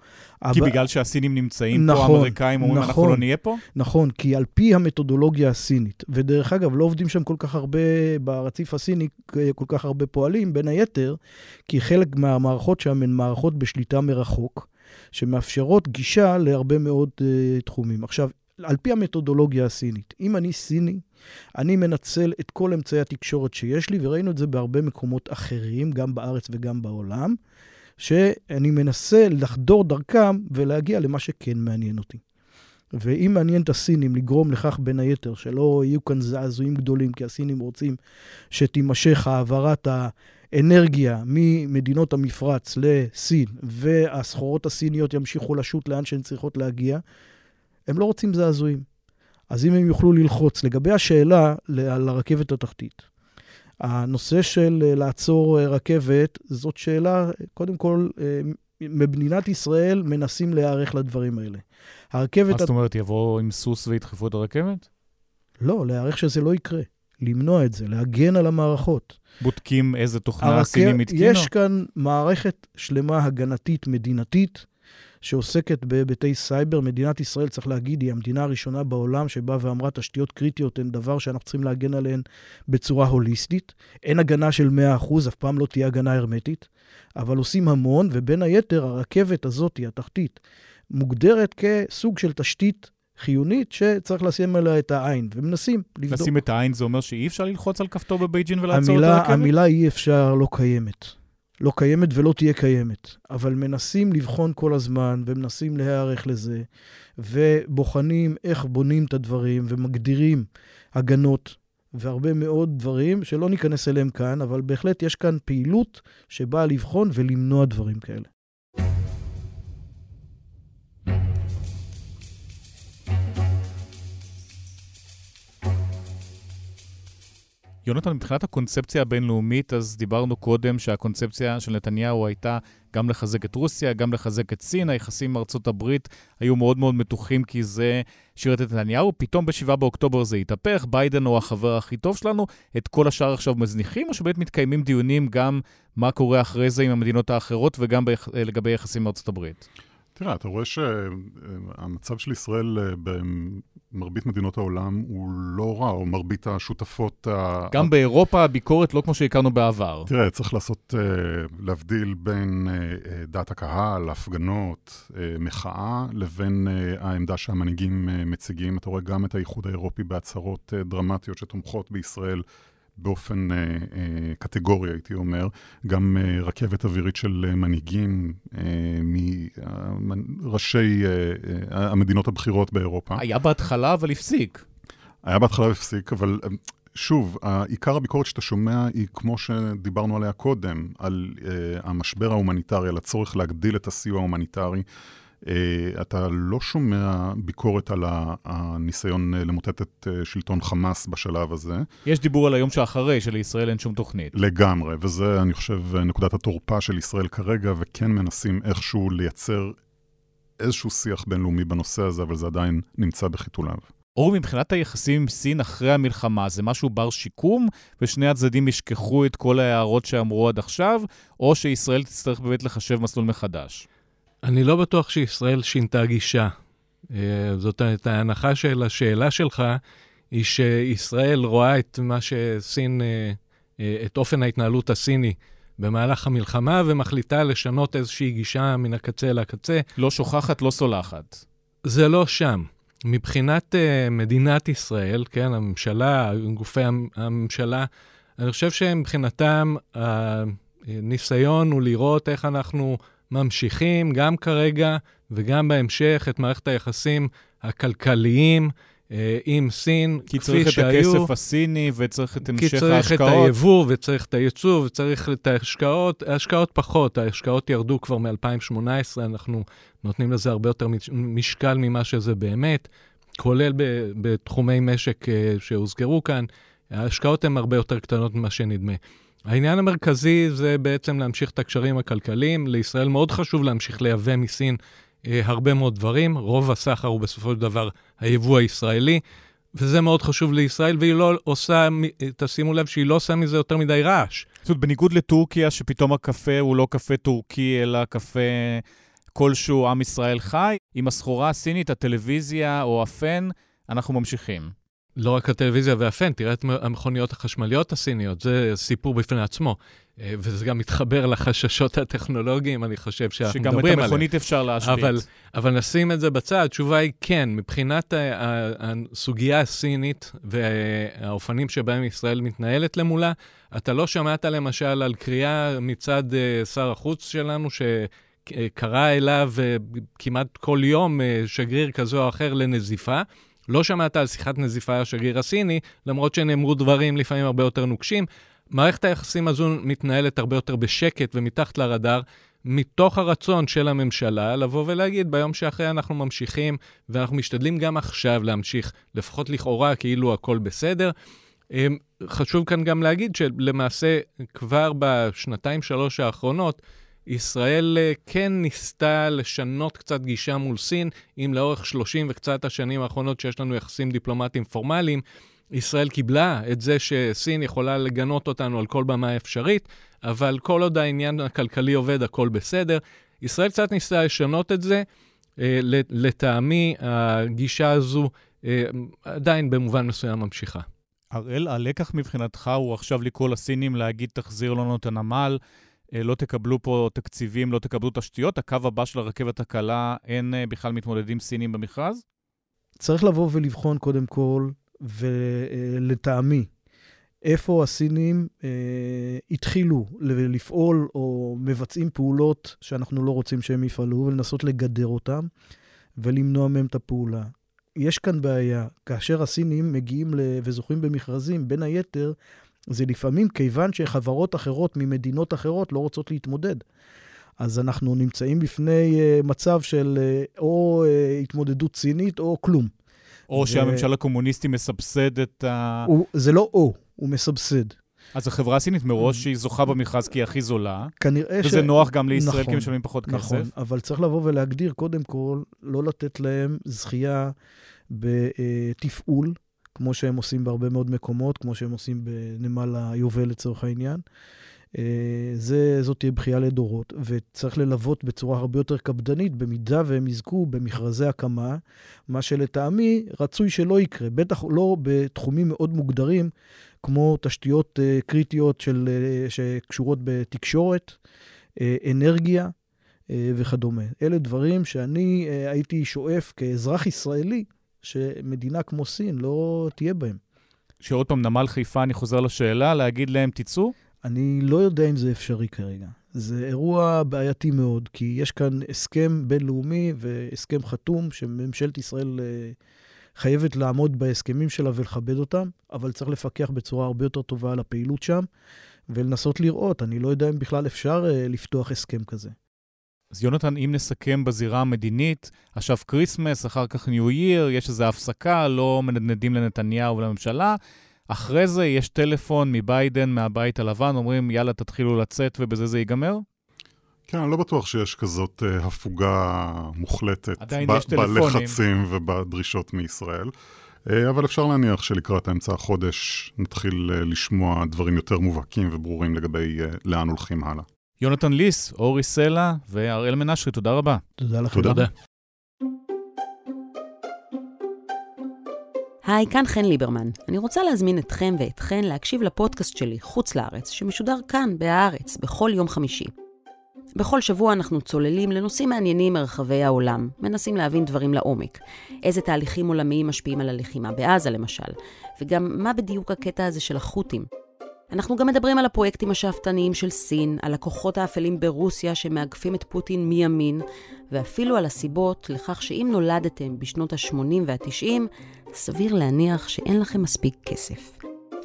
Speaker 2: כי אבל... בגלל שהסינים נמצאים נכון, פה, האמריקאים אומרים, נכון, אנחנו לא נהיה פה?
Speaker 4: נכון, כי על פי המתודולוגיה הסינית, ודרך אגב, לא עובדים שם כל כך הרבה, ברציף הסיני, כל כך הרבה פועלים, בין היתר, כי חלק מהמערכות שם הן מערכות בשליטה מרחוק. שמאפשרות גישה להרבה מאוד uh, תחומים. עכשיו, על פי המתודולוגיה הסינית. אם אני סיני, אני מנצל את כל אמצעי התקשורת שיש לי, וראינו את זה בהרבה מקומות אחרים, גם בארץ וגם בעולם, שאני מנסה לחדור דרכם ולהגיע למה שכן מעניין אותי. ואם מעניין את הסינים לגרום לכך, בין היתר, שלא יהיו כאן זעזועים גדולים, כי הסינים רוצים שתימשך העברת האנרגיה ממדינות המפרץ לסין, והסחורות הסיניות ימשיכו לשוט לאן שהן צריכות להגיע, הם לא רוצים זעזועים. אז אם הם יוכלו ללחוץ. לגבי השאלה על הרכבת התחתית, הנושא של אה, לעצור אה, רכבת, זאת שאלה, קודם כל, אה, במדינת ישראל מנסים להיערך לדברים האלה.
Speaker 2: הרכבת... מה זאת אומרת, יבואו עם סוס וידחפו את הרכבת?
Speaker 4: לא, להיערך שזה לא יקרה. למנוע את זה, להגן על המערכות.
Speaker 2: בודקים איזה תוכנה הסינים התקינו?
Speaker 4: יש כאן מערכת שלמה הגנתית מדינתית שעוסקת בהיבטי סייבר. מדינת ישראל, צריך להגיד, היא המדינה הראשונה בעולם שבאה ואמרה תשתיות קריטיות הן דבר שאנחנו צריכים להגן עליהן בצורה הוליסטית. אין הגנה של 100%, אף פעם לא תהיה הגנה הרמטית, אבל עושים המון, ובין היתר, הרכבת הזאת, התחתית, מוגדרת כסוג של תשתית חיונית שצריך לשים עליה את העין, ומנסים לבדוק.
Speaker 2: לשים את העין זה אומר שאי אפשר ללחוץ על כפתור בבייג'ין ולעצור המילה, את הרכבת?
Speaker 4: המילה אי אפשר לא קיימת. לא קיימת ולא תהיה קיימת. אבל מנסים לבחון כל הזמן, ומנסים להיערך לזה, ובוחנים איך בונים את הדברים, ומגדירים הגנות, והרבה מאוד דברים שלא ניכנס אליהם כאן, אבל בהחלט יש כאן פעילות שבאה לבחון ולמנוע דברים כאלה.
Speaker 2: יונתן, מבחינת הקונספציה הבינלאומית, אז דיברנו קודם שהקונספציה של נתניהו הייתה גם לחזק את רוסיה, גם לחזק את סין. היחסים עם ארצות הברית היו מאוד מאוד מתוחים כי זה שירת את נתניהו. פתאום ב-7 באוקטובר זה התהפך, ביידן הוא החבר הכי טוב שלנו, את כל השאר עכשיו מזניחים, או שבאמת מתקיימים דיונים גם מה קורה אחרי זה עם המדינות האחרות וגם. לגבי יחסים עם ארצות הברית?
Speaker 3: תראה, אתה רואה שהמצב של ישראל אה, במרבית מדינות העולם הוא לא רע, או מרבית השותפות...
Speaker 2: גם באירופה הביקורת לא כמו שהכרנו בעבר.
Speaker 3: תראה, צריך לעשות, אה, להבדיל בין אה, דעת הקהל, הפגנות, מחאה, לבין העמדה שהמנהיגים מציגים. אתה רואה גם את האיחוד האירופי בהצהרות דרמטיות שתומכות בישראל. באופן אה, אה, קטגורי, הייתי אומר, גם אה, רכבת אווירית של אה, מנהיגים אה, מראשי אה, אה, המדינות הבכירות באירופה.
Speaker 2: היה בהתחלה, אבל הפסיק.
Speaker 3: היה בהתחלה והפסיק, אבל אה, שוב, עיקר הביקורת שאתה שומע היא כמו שדיברנו עליה קודם, על אה, המשבר ההומניטרי, על הצורך להגדיל את הסיוע ההומניטרי. אה, אתה לא שומע ביקורת על הניסיון אה, למוטט את אה, שלטון חמאס בשלב הזה.
Speaker 2: יש דיבור על היום שאחרי, שלישראל אין שום תוכנית.
Speaker 3: לגמרי, וזה, אני חושב, נקודת התורפה של ישראל כרגע, וכן מנסים איכשהו לייצר איזשהו שיח בינלאומי בנושא הזה, אבל זה עדיין נמצא בחיתוליו.
Speaker 2: אורי, מבחינת היחסים עם סין אחרי המלחמה, זה משהו בר שיקום, ושני הצדדים ישכחו את כל ההערות שאמרו עד עכשיו, או שישראל תצטרך באמת לחשב מסלול מחדש?
Speaker 1: אני לא בטוח שישראל שינתה גישה. אה, זאת אומרת, ההנחה של השאלה שלך היא שישראל רואה את מה שסין, אה, אה, את אופן ההתנהלות הסיני במהלך המלחמה, ומחליטה לשנות איזושהי גישה מן הקצה לקצה.
Speaker 2: לא שוכחת, לא סולחת.
Speaker 1: זה לא שם. מבחינת uh, מדינת ישראל, כן, הממשלה, גופי הממשלה, אני חושב שמבחינתם הניסיון הוא לראות איך אנחנו ממשיכים גם כרגע וגם בהמשך את מערכת היחסים הכלכליים אה, עם סין,
Speaker 2: כפי שהיו. כי צריך את הכסף הסיני וצריך את המשך ההשקעות.
Speaker 1: כי צריך ההשקעות. את היבוא וצריך את הייצוא וצריך את ההשקעות. ההשקעות פחות, ההשקעות ירדו כבר מ-2018, אנחנו נותנים לזה הרבה יותר משקל ממה שזה באמת, כולל בתחומי משק אה, שהוזכרו כאן. ההשקעות הן הרבה יותר קטנות ממה שנדמה. העניין המרכזי זה בעצם להמשיך את הקשרים הכלכליים. לישראל מאוד חשוב להמשיך לייבא מסין אה, הרבה מאוד דברים. רוב הסחר הוא בסופו של דבר היבוא הישראלי, וזה מאוד חשוב לישראל, והיא לא עושה, תשימו לב שהיא לא עושה מזה יותר מדי רעש.
Speaker 2: זאת אומרת, בניגוד לטורקיה, שפתאום הקפה הוא לא קפה טורקי, אלא קפה כלשהו עם ישראל חי, עם הסחורה הסינית, הטלוויזיה או הפן, אנחנו ממשיכים.
Speaker 1: לא רק הטלוויזיה והפן, תראה את המכוניות החשמליות הסיניות, זה סיפור בפני עצמו. אה, וזה גם מתחבר לחששות הטכנולוגיים, אני חושב שאנחנו מדברים עליהם.
Speaker 2: שגם את המכונית אפשר להשבית.
Speaker 1: אבל, אבל נשים את זה בצד, התשובה היא כן, מבחינת הסוגיה הסינית והאופנים שבהם ישראל מתנהלת למולה, אתה לא שמעת למשל על קריאה מצד אה, שר החוץ שלנו, ש... קרא אליו אה, כמעט כל יום שגריר כזה או אחר לנזיפה. לא שמעת על שיחת נזיפה השגריר הסיני, למרות שנאמרו דברים לפעמים הרבה יותר נוקשים. מערכת היחסים הזו מתנהלת הרבה יותר בשקט ומתחת לרדאר, מתוך הרצון של הממשלה לבוא ולהגיד, ביום שאחרי אנחנו ממשיכים, ואנחנו משתדלים גם עכשיו להמשיך, לפחות לכאורה, כאילו הכל בסדר. אמ, חשוב כאן גם להגיד שלמעשה כבר בשנתיים-שלוש האחרונות, ישראל אה, כן ניסתה לשנות קצת גישה מול סין, אם לאורך 30 וקצת השנים האחרונות שיש לנו יחסים דיפלומטיים פורמליים, ישראל קיבלה את זה שסין יכולה לגנות אותנו על כל במה אפשרית, אבל כל עוד העניין הכלכלי עובד, הכל בסדר. ישראל קצת ניסתה לשנות את זה. אה, לטעמי, הגישה הזו אה, עדיין במובן מסוים ממשיכה.
Speaker 2: הראל, הלקח מבחינתך הוא עכשיו לקרוא לסינים להגיד, תחזיר לנו את הנמל, לא תקבלו פה תקציבים, לא תקבלו תשתיות, הקו הבא של הרכבת הקלה, אין בכלל מתמודדים סינים במכרז?
Speaker 4: צריך לבוא ולבחון קודם כל ולטעמי, איפה הסינים אה, התחילו לפעול או מבצעים פעולות שאנחנו לא רוצים שהם יפעלו, ולנסות לגדר אותם ולמנוע מהם את הפעולה. יש כאן בעיה, כאשר הסינים מגיעים. וזוכים במכרזים, בין היתר, זה לפעמים כיוון שחברות אחרות ממדינות אחרות לא רוצות להתמודד. אז אנחנו נמצאים בפני uh, מצב של uh, או uh, התמודדות סינית או כלום.
Speaker 2: או ו... שהממשל הקומוניסטי מסבסד את ה...
Speaker 4: הוא, זה לא או, הוא מסבסד.
Speaker 2: אז החברה הסינית מראש שהיא זוכה במכרז כי היא הכי זולה.
Speaker 4: כנראה
Speaker 2: וזה ש... וזה נוח גם לישראל נכון, כי משלמים פחות
Speaker 4: נכון,
Speaker 2: כסף.
Speaker 4: נכון, אבל צריך לבוא ולהגדיר, קודם כל, לא לתת להם זכייה בתפעול, כמו שהם עושים בהרבה מאוד מקומות, כמו שהם עושים בנמל היובל לצורך העניין. אה, זה, זאת תהיה בכייה לדורות, וצריך ללוות בצורה הרבה יותר קפדנית, במידה והם יזכו במכרזי הקמה, מה שלטעמי רצוי שלא יקרה, בטח לא בתחומים מאוד מוגדרים, כמו תשתיות uh, קריטיות של, uh, שקשורות בתקשורת, אנרגיה וכדומה. אלה דברים שאני הייתי שואף כאזרח ישראלי, שמדינה כמו סין לא תהיה בהם.
Speaker 2: שעוד פעם, נמל חיפה, אני חוזר לשאלה, להגיד להם, תצאו?
Speaker 4: אני לא יודע אם זה אפשרי כרגע. זה אירוע בעייתי מאוד, כי יש כאן הסכם בינלאומי והסכם חתום שממשלת ישראל אה, חייבת לעמוד בהסכמים שלה ולכבד אותם, אבל צריך לפקח בצורה הרבה יותר טובה על הפעילות שם ולנסות לראות. אני לא יודע אם בכלל אפשר אה, לפתוח הסכם כזה.
Speaker 2: אז יונתן, אם נסכם בזירה המדינית, עכשיו Christmas, אחר כך New Year, יש איזו הפסקה, לא מנדנדים לנתניהו ולממשלה. אחרי זה יש טלפון מביידן, מהבית הלבן, אומרים, יאללה, תתחילו לצאת ובזה זה ייגמר?
Speaker 3: כן, אני לא בטוח שיש כזאת אה, הפוגה מוחלטת
Speaker 2: עדיין ב- יש טלפונים.
Speaker 3: בלחצים ובדרישות מישראל. אה, אבל אפשר להניח שלקראת אמצע החודש נתחיל אה, לשמוע דברים יותר מובהקים וברורים לגבי אה, לאן הולכים הלאה.
Speaker 2: יונתן ליס, אורי סלע והראל מנשרי, תודה רבה.
Speaker 4: תודה לכם. תודה.
Speaker 5: היי, כאן חן ליברמן. אני רוצה להזמין אתכם ואתכן להקשיב לפודקאסט שלי, חוץ לארץ, שמשודר כאן, בהארץ, בכל יום חמישי. בכל שבוע אנחנו צוללים לנושאים מעניינים מרחבי העולם, מנסים להבין דברים לעומק. איזה תהליכים עולמיים משפיעים על הלחימה בעזה, למשל, וגם מה בדיוק הקטע הזה של החות'ים. אנחנו גם מדברים על הפרויקטים השאפתניים של סין, על הכוחות האפלים ברוסיה שמאגפים את פוטין מימין, ואפילו על הסיבות לכך שאם נולדתם בשנות ה-80 וה-90, סביר להניח שאין לכם מספיק כסף.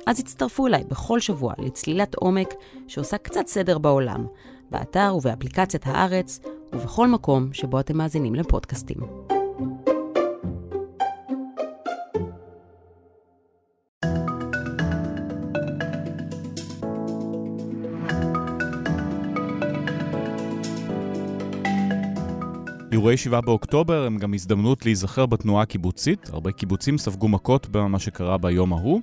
Speaker 5: אז הצטרפו אליי בכל שבוע לצלילת עומק שעושה קצת סדר בעולם, באתר ובאפליקציית הארץ, ובכל מקום שבו אתם מאזינים לפודקאסטים.
Speaker 2: אירועי 7 באוקטובר הם גם הזדמנות להיזכר בתנועה הקיבוצית. הרבה קיבוצים ספגו מכות במה שקרה ביום ההוא,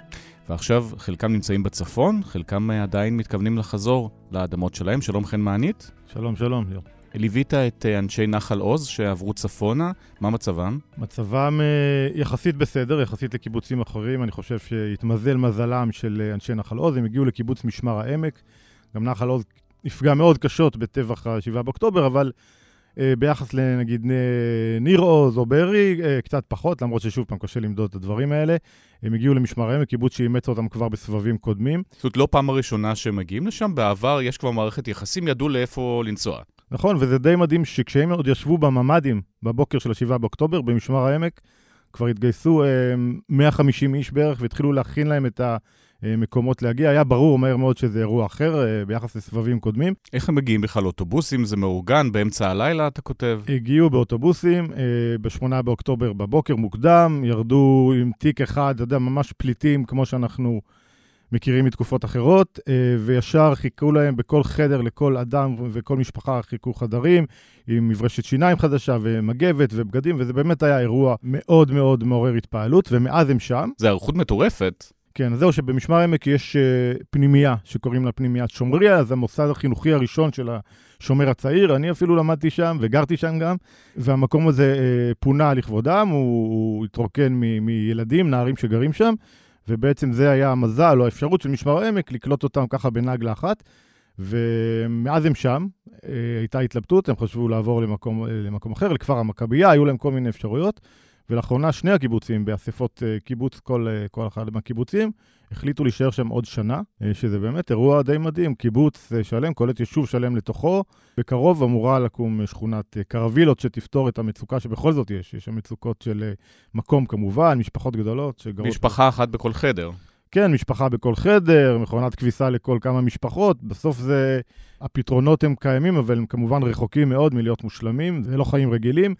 Speaker 2: ועכשיו חלקם נמצאים בצפון, חלקם עדיין מתכוונים לחזור לאדמות שלהם. שלום חן מענית.
Speaker 6: שלום, שלום, ליאור.
Speaker 2: ליווית את אה, אנשי נחל עוז שעברו צפונה, מה מצבם?
Speaker 6: מצבם אה, יחסית בסדר, יחסית לקיבוצים אחרים. אני חושב שהתמזל מזלם של אה, אנשי נחל עוז, הם הגיעו לקיבוץ משמר העמק. גם נחל עוז נפגע מאוד קשות בטבח ה-7 באוקטובר, אבל ביחס לנגיד ניר עוז או בארי, אה, קצת פחות, למרות ששוב פעם קשה למדוד את הדברים האלה. הם הגיעו למשמר העמק, קיבוץ שאימץ אותם כבר בסבבים קודמים.
Speaker 2: זאת אומרת, לא פעם הראשונה שהם מגיעים לשם, בעבר יש כבר מערכת יחסים, ידעו לאיפה לנסוע.
Speaker 6: נכון, וזה די מדהים שכשהם עוד ישבו בממ"דים בבוקר של ה-7 באוקטובר, במשמר העמק, כבר התגייסו 150 אה, איש בערך והתחילו להכין להם את ה... מקומות להגיע. היה ברור מהר מאוד שזה אירוע אחר אה, ביחס לסבבים קודמים.
Speaker 2: איך הם מגיעים בכלל אוטובוסים? זה מאורגן באמצע הלילה, אתה כותב?
Speaker 6: הגיעו באוטובוסים אה, ב-8 באוקטובר בבוקר מוקדם, ירדו עם תיק אחד, אתה יודע, ממש פליטים כמו שאנחנו מכירים מתקופות אחרות, אה, וישר חיכו להם בכל חדר לכל אדם וכל משפחה חיכו חדרים עם מברשת שיניים חדשה ומגבת ובגדים, וזה באמת היה אירוע מאוד מאוד מעורר התפעלות, ומאז הם שם.
Speaker 2: זה היערכות מטורפת.
Speaker 6: כן, זהו שבמשמר העמק יש uh, פנימייה שקוראים לה פנימיית שומריה, זה המוסד החינוכי הראשון של השומר הצעיר, אני אפילו למדתי שם וגרתי שם גם, והמקום הזה uh, פונה לכבודם, הוא, הוא התרוקן מ- מילדים, נערים שגרים שם, ובעצם זה היה המזל או האפשרות של משמר העמק לקלוט אותם ככה בנגלה אחת. ומאז הם שם, uh, הייתה התלבטות, הם חשבו לעבור למקום, למקום אחר, לכפר המכבייה, היו להם כל מיני אפשרויות. ולאחרונה שני הקיבוצים באספות אה, קיבוץ, כל, אה, כל אחד מהקיבוצים, החליטו להישאר שם עוד שנה, אה, שזה באמת אירוע די מדהים. קיבוץ שלם, קולט יישוב שלם לתוכו. בקרוב אמורה לקום שכונת קרווילות שתפתור את המצוקה שבכל זאת יש. יש שם מצוקות של מקום כמובן, משפחות גדולות
Speaker 2: שגרות... משפחה אחת בכל חדר.
Speaker 6: כן, משפחה בכל חדר, מכונת כביסה לכל כמה משפחות. בסוף זה, הפתרונות הם קיימים, אבל הם כמובן רחוקים מאוד מלהיות מושלמים. זה לא חיים רגילים.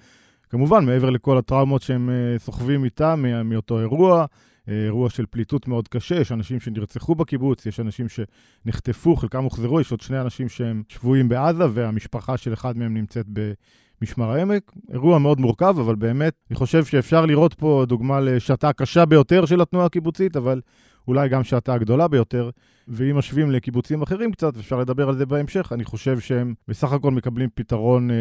Speaker 6: כמובן, מעבר לכל הטראומות שהם uh, סוחבים איתם מאותו אירוע, uh, אירוע של פליטות מאוד קשה, יש אנשים שנרצחו בקיבוץ, יש אנשים שנחטפו, חלקם הוחזרו, יש עוד שני אנשים שהם שבויים בעזה, והמשפחה של אחד מהם נמצאת במשמר העמק. אירוע מאוד מורכב, אבל באמת, אני חושב שאפשר לראות פה דוגמה לשעתה הקשה ביותר של התנועה הקיבוצית, אבל אולי גם שעתה הגדולה ביותר. ואם משווים לקיבוצים אחרים קצת, אפשר לדבר על זה בהמשך, אני חושב שהם בסך הכל מקבלים פתרון, אה,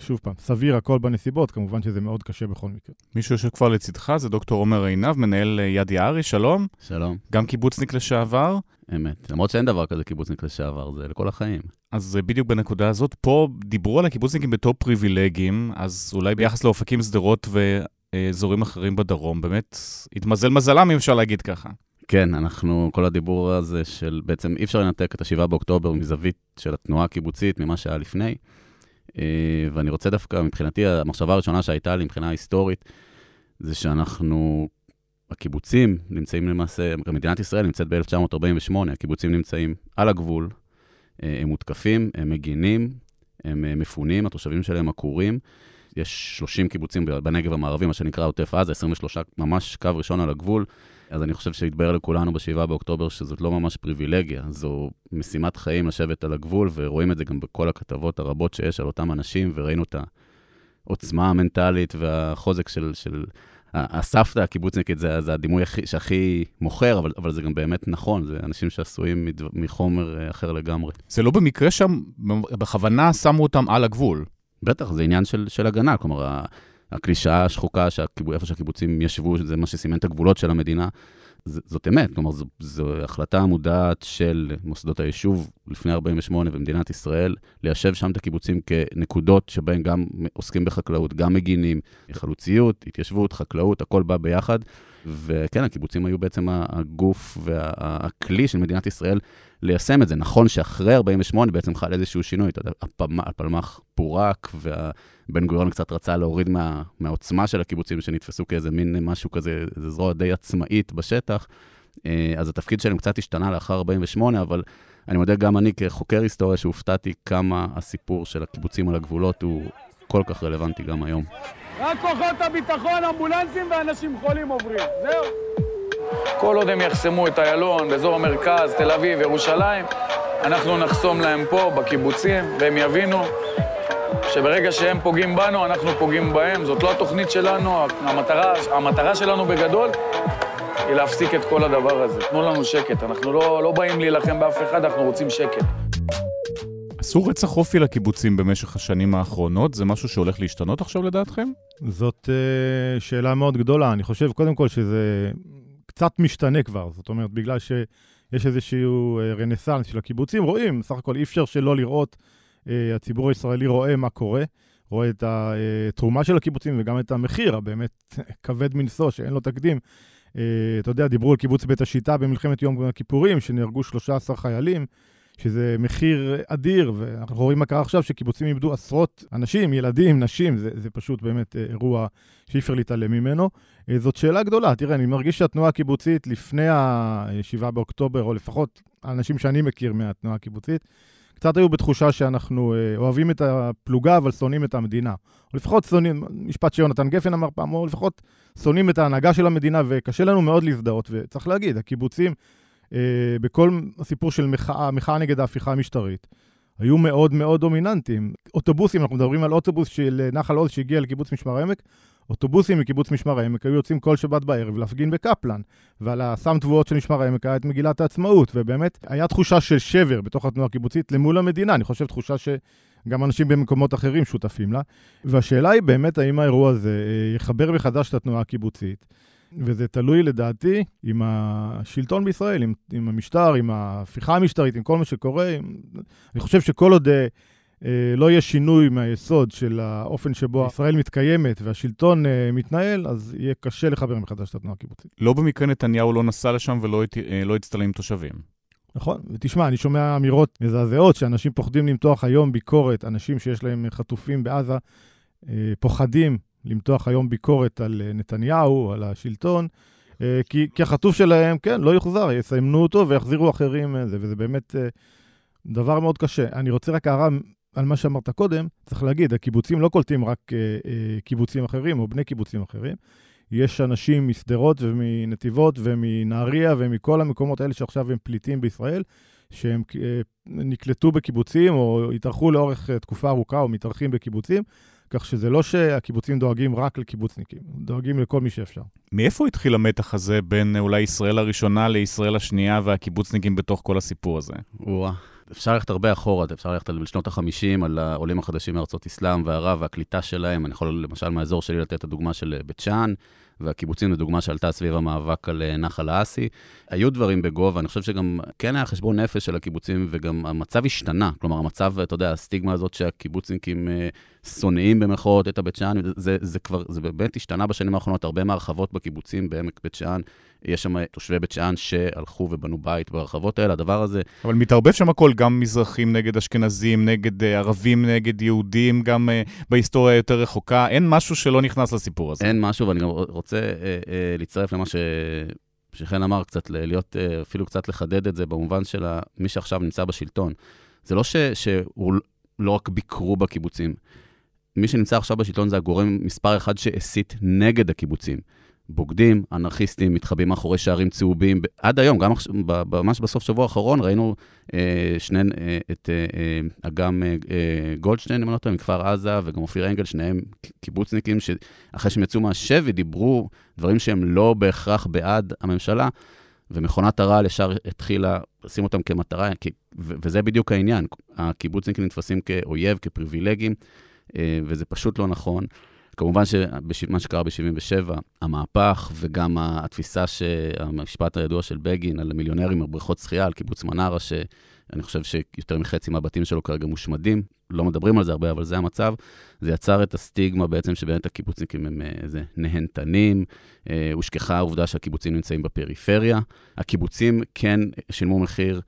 Speaker 6: שוב פעם, סביר הכל בנסיבות, כמובן שזה מאוד קשה בכל מקרה.
Speaker 2: מישהו שיושב כבר לצדך זה דוקטור עומר עינב, מנהל אה, יד יערי, שלום.
Speaker 7: שלום.
Speaker 2: גם קיבוצניק לשעבר.
Speaker 7: אמת, למרות שאין דבר כזה קיבוצניק לשעבר, זה לכל החיים.
Speaker 2: אז בדיוק בנקודה הזאת, פה דיברו על הקיבוצניקים בתור פריבילגים, אז אולי ביחס לאופקים, שדרות ואזורים אחרים בדרום, באמת התמזל מזלם, אם אפשר להגיד ככה.
Speaker 7: כן, אנחנו, כל הדיבור הזה של, בעצם אי אפשר לנתק את ה-7 באוקטובר מזווית של התנועה הקיבוצית, ממה שהיה לפני. אה, ואני רוצה דווקא, מבחינתי, המחשבה הראשונה שהייתה לי מבחינה היסטורית, זה שאנחנו, הקיבוצים נמצאים למעשה, מדינת ישראל נמצאת ב-1948, הקיבוצים נמצאים על הגבול, אה, הם מותקפים, הם מגינים, הם אה, מפונים, התושבים שלהם עקורים. יש 30 קיבוצים בנגב המערבי, מה שנקרא עוטף עזה, 23, ממש קו ראשון על הגבול. אז אני חושב שהתברר לכולנו ב-7 באוקטובר שזאת לא ממש פריבילגיה, זו משימת חיים לשבת על הגבול, ורואים את זה גם בכל הכתבות הרבות שיש על אותם אנשים, וראינו את העוצמה המנטלית והחוזק של... של הסבתא הקיבוצניקית זה, זה הדימוי הכי, שהכי מוכר, אבל, אבל זה גם באמת נכון, זה אנשים שעשויים מחומר אה, אחר לגמרי.
Speaker 2: זה לא במקרה שם, בכוונה שמו אותם על הגבול.
Speaker 7: בטח, זה עניין של, של הגנה, כלומר, הקלישאה השחוקה, איפה שהקיבוצים ישבו, זה מה שסימן את הגבולות של המדינה, זאת אמת, כלומר, זו, זו החלטה מודעת של מוסדות היישוב לפני 48' במדינת ישראל, ליישב שם את הקיבוצים כנקודות שבהן גם עוסקים בחקלאות, גם מגינים, חלוציות, התיישבות, חקלאות, הכל בא ביחד. וכן, הקיבוצים היו בעצם הגוף והכלי של מדינת ישראל ליישם את זה. נכון שאחרי 48' בעצם חל איזשהו שינוי, אתה יודע, הפלמ"ח פורק, ובן גוריון קצת רצה להוריד מה, מהעוצמה של הקיבוצים שנתפסו כאיזה מין משהו כזה, איזו זרוע די עצמאית בשטח. אה, אז התפקיד שלהם קצת השתנה לאחר 48', אבל אני מודה גם אני כחוקר היסטוריה שהופתעתי כמה הסיפור של הקיבוצים על הגבולות הוא כל כך רלוונטי גם היום.
Speaker 8: רק כוחות הביטחון, אמבולנסים ואנשים חולים עוברים, זהו. כל עוד הם יחסמו את איילון באזור המרכז, תל אביב, ירושלים, אנחנו נחסום להם פה, בקיבוצים, והם יבינו, שברגע שהם פוגעים בנו, אנחנו פוגעים בהם. זאת לא התוכנית שלנו, המטרה, המטרה שלנו בגדול היא להפסיק את כל הדבר הזה. תנו לנו שקט, אנחנו לא, לא באים להילחם באף אחד, אנחנו רוצים שקט.
Speaker 2: עשו רצח אופי לקיבוצים במשך השנים האחרונות, זה משהו שהולך להשתנות עכשיו לדעתכם?
Speaker 6: זאת uh, שאלה מאוד גדולה. אני חושב קודם כל שזה קצת משתנה כבר, זאת אומרת, בגלל שיש איזשהו uh, רנסאנס של הקיבוצים, רואים, סך הכל אי אפשר שלא לראות, uh, הציבור הישראלי רואה מה קורה, רואה את התרומה של הקיבוצים וגם את המחיר הבאמת כבד מנשוא, שאין לו תקדים. Uh, אתה יודע, דיברו על קיבוץ בית השיטה במלחמת יום הכיפורים, שנהרגו 13 חיילים. שזה מחיר אדיר, ואנחנו רואים מה קרה עכשיו, שקיבוצים איבדו עשרות אנשים, ילדים, נשים, זה, זה פשוט באמת אה, אירוע שאי אפשר להתעלם ממנו. אה, זאת שאלה גדולה. תראה, אני מרגיש שהתנועה הקיבוצית לפני ה-7 באוקטובר, או לפחות האנשים שאני מכיר מהתנועה הקיבוצית, קצת היו בתחושה שאנחנו אה, אוהבים את הפלוגה, אבל שונאים את המדינה. או לפחות שונאים, משפט שיונתן גפן אמר פעם, או לפחות שונאים את ההנהגה של המדינה, וקשה לנו מאוד להזדהות. וצריך להגיד, הקיבוצים... אה, בכל הסיפור של מחאה, מחאה נגד ההפיכה המשטרית, היו מאוד מאוד דומיננטיים. אוטובוסים, אנחנו מדברים על אוטובוס של נחל עוז שהגיע לקיבוץ משמר העמק, אוטובוסים מקיבוץ משמר העמק היו יוצאים כל שבת בערב להפגין בקפלן, ועל הסם תבואות של משמר העמק היה את מגילת העצמאות, ובאמת, היה תחושה של שבר בתוך התנועה הקיבוצית למול המדינה, אני חושב תחושה שגם אנשים במקומות אחרים שותפים לה. והשאלה היא באמת האם האירוע הזה אה, יחבר מחדש את התנועה הקיבוצית. וזה תלוי לדעתי עם השלטון בישראל, עם, עם המשטר, עם ההפיכה המשטרית, עם כל מה שקורה. עם... אני חושב שכל עוד אה, אה, לא יהיה שינוי מהיסוד של האופן שבו ישראל מתקיימת והשלטון אה, מתנהל, אז יהיה קשה לחבר מחדש את התנועה הקיבוצית.
Speaker 2: לא במקרה נתניהו לא נסע לשם ולא אה, לא הצטלם עם תושבים.
Speaker 6: נכון, ותשמע, אני שומע אמירות מזעזעות שאנשים פוחדים למתוח היום ביקורת, אנשים שיש להם חטופים בעזה, אה, פוחדים למתוח היום ביקורת על אה, נתניהו, על השלטון, אה, כי, כי החטוף שלהם, כן, לא יוחזר, יסיימנו אותו ויחזירו אחרים, אה, וזה באמת דבר מאוד קשה. אני רוצה רק הערה על מה שאמרת קודם, צריך להגיד, הקיבוצים לא קולטים רק קיבוצים אחרים או בני קיבוצים אחרים. יש אנשים משדרות ומנתיבות ומנהריה ומכל המקומות האלה שעכשיו הם פליטים בישראל, שהם נקלטו בקיבוצים או התארחו לאורך תקופה ארוכה או מתארחים בקיבוצים, כך שזה לא שהקיבוצים דואגים רק לקיבוצניקים, דואגים לכל מי שאפשר.
Speaker 2: מאיפה התחיל המתח הזה בין אולי ישראל הראשונה לישראל השנייה והקיבוצניקים בתוך כל הסיפור הזה?
Speaker 7: וואה. אפשר ללכת הרבה אחורה, אפשר ללכת לשנות ה-50, על העולים החדשים מארצות אסלאם וערב והקליטה שלהם. אני יכול למשל מהאזור שלי לתת את הדוגמה של בית שאן, והקיבוצים, לדוגמה, שעלתה סביב המאבק על אה, נחל האסי. היו דברים בגובה, אני חושב שגם כן היה חשבון נפש של הקיבוצים, וגם המצב השתנה. כלומר, המצב, אתה יודע, הסטיגמה הזאת שהקיבוצניקים אה, שונאים במחאות את הבית שאן, זה, זה כבר, זה באמת השתנה בשנים האחרונות. הרבה מהרחבות בקיבוצים בעמק בית שאן, יש שם תושבי בית שאן שהלכו ובנו בית ברחבות האלה, הדבר הזה...
Speaker 2: אבל מתערבב שם הכל, גם מזרחים נגד אשכנזים, נגד uh, ערבים נגד יהודים, גם uh, בהיסטוריה יותר רחוקה. אין משהו שלא נכנס לסיפור הזה.
Speaker 7: אין משהו, ואני גם רוצה uh, uh, להצטרף למה ש... שחן אמר, קצת להיות, אפילו קצת לחדד את זה, במובן של מי שעכשיו נמצא בשלטון. זה לא ש, שהוא לא רק ביקרו בקיבוצים. מי שנמצא עכשיו בשלטון זה הגורם מספר אחד שהסית נגד הקיבוצים. בוגדים, אנרכיסטים, מתחבאים מאחורי שערים צהובים. עד היום, גם ממש בסוף שבוע האחרון, ראינו אה, שני, אה, את אה, אה אגם אה, אה, גולדשטיין, אם אני לא טועה, מכפר עזה, וגם אופיר אנגל, שניהם קיבוצניקים, שאחרי שהם יצאו מהשבי, דיברו דברים שהם לא בהכרח בעד הממשלה, ומכונת הרעל ישר התחילה לשים אותם כמטרה, כי, ו- וזה בדיוק העניין. הקיבוצניקים נתפסים כאויב, כפריבילגים, וזה פשוט לא נכון. כמובן שמה שקרה ב-77, המהפך וגם התפיסה, המשפט הידוע של בגין על מיליונרים בבריכות שחייה, על קיבוץ מנרה, שאני חושב שיותר מחצי מהבתים שלו כרגע מושמדים, לא מדברים על זה הרבה, אבל זה המצב. זה יצר את הסטיגמה בעצם שבאמת הקיבוצניקים הם איזה נהנתנים, אה, הושכחה העובדה שהקיבוצים נמצאים בפריפריה. הקיבוצים כן שילמו מחיר,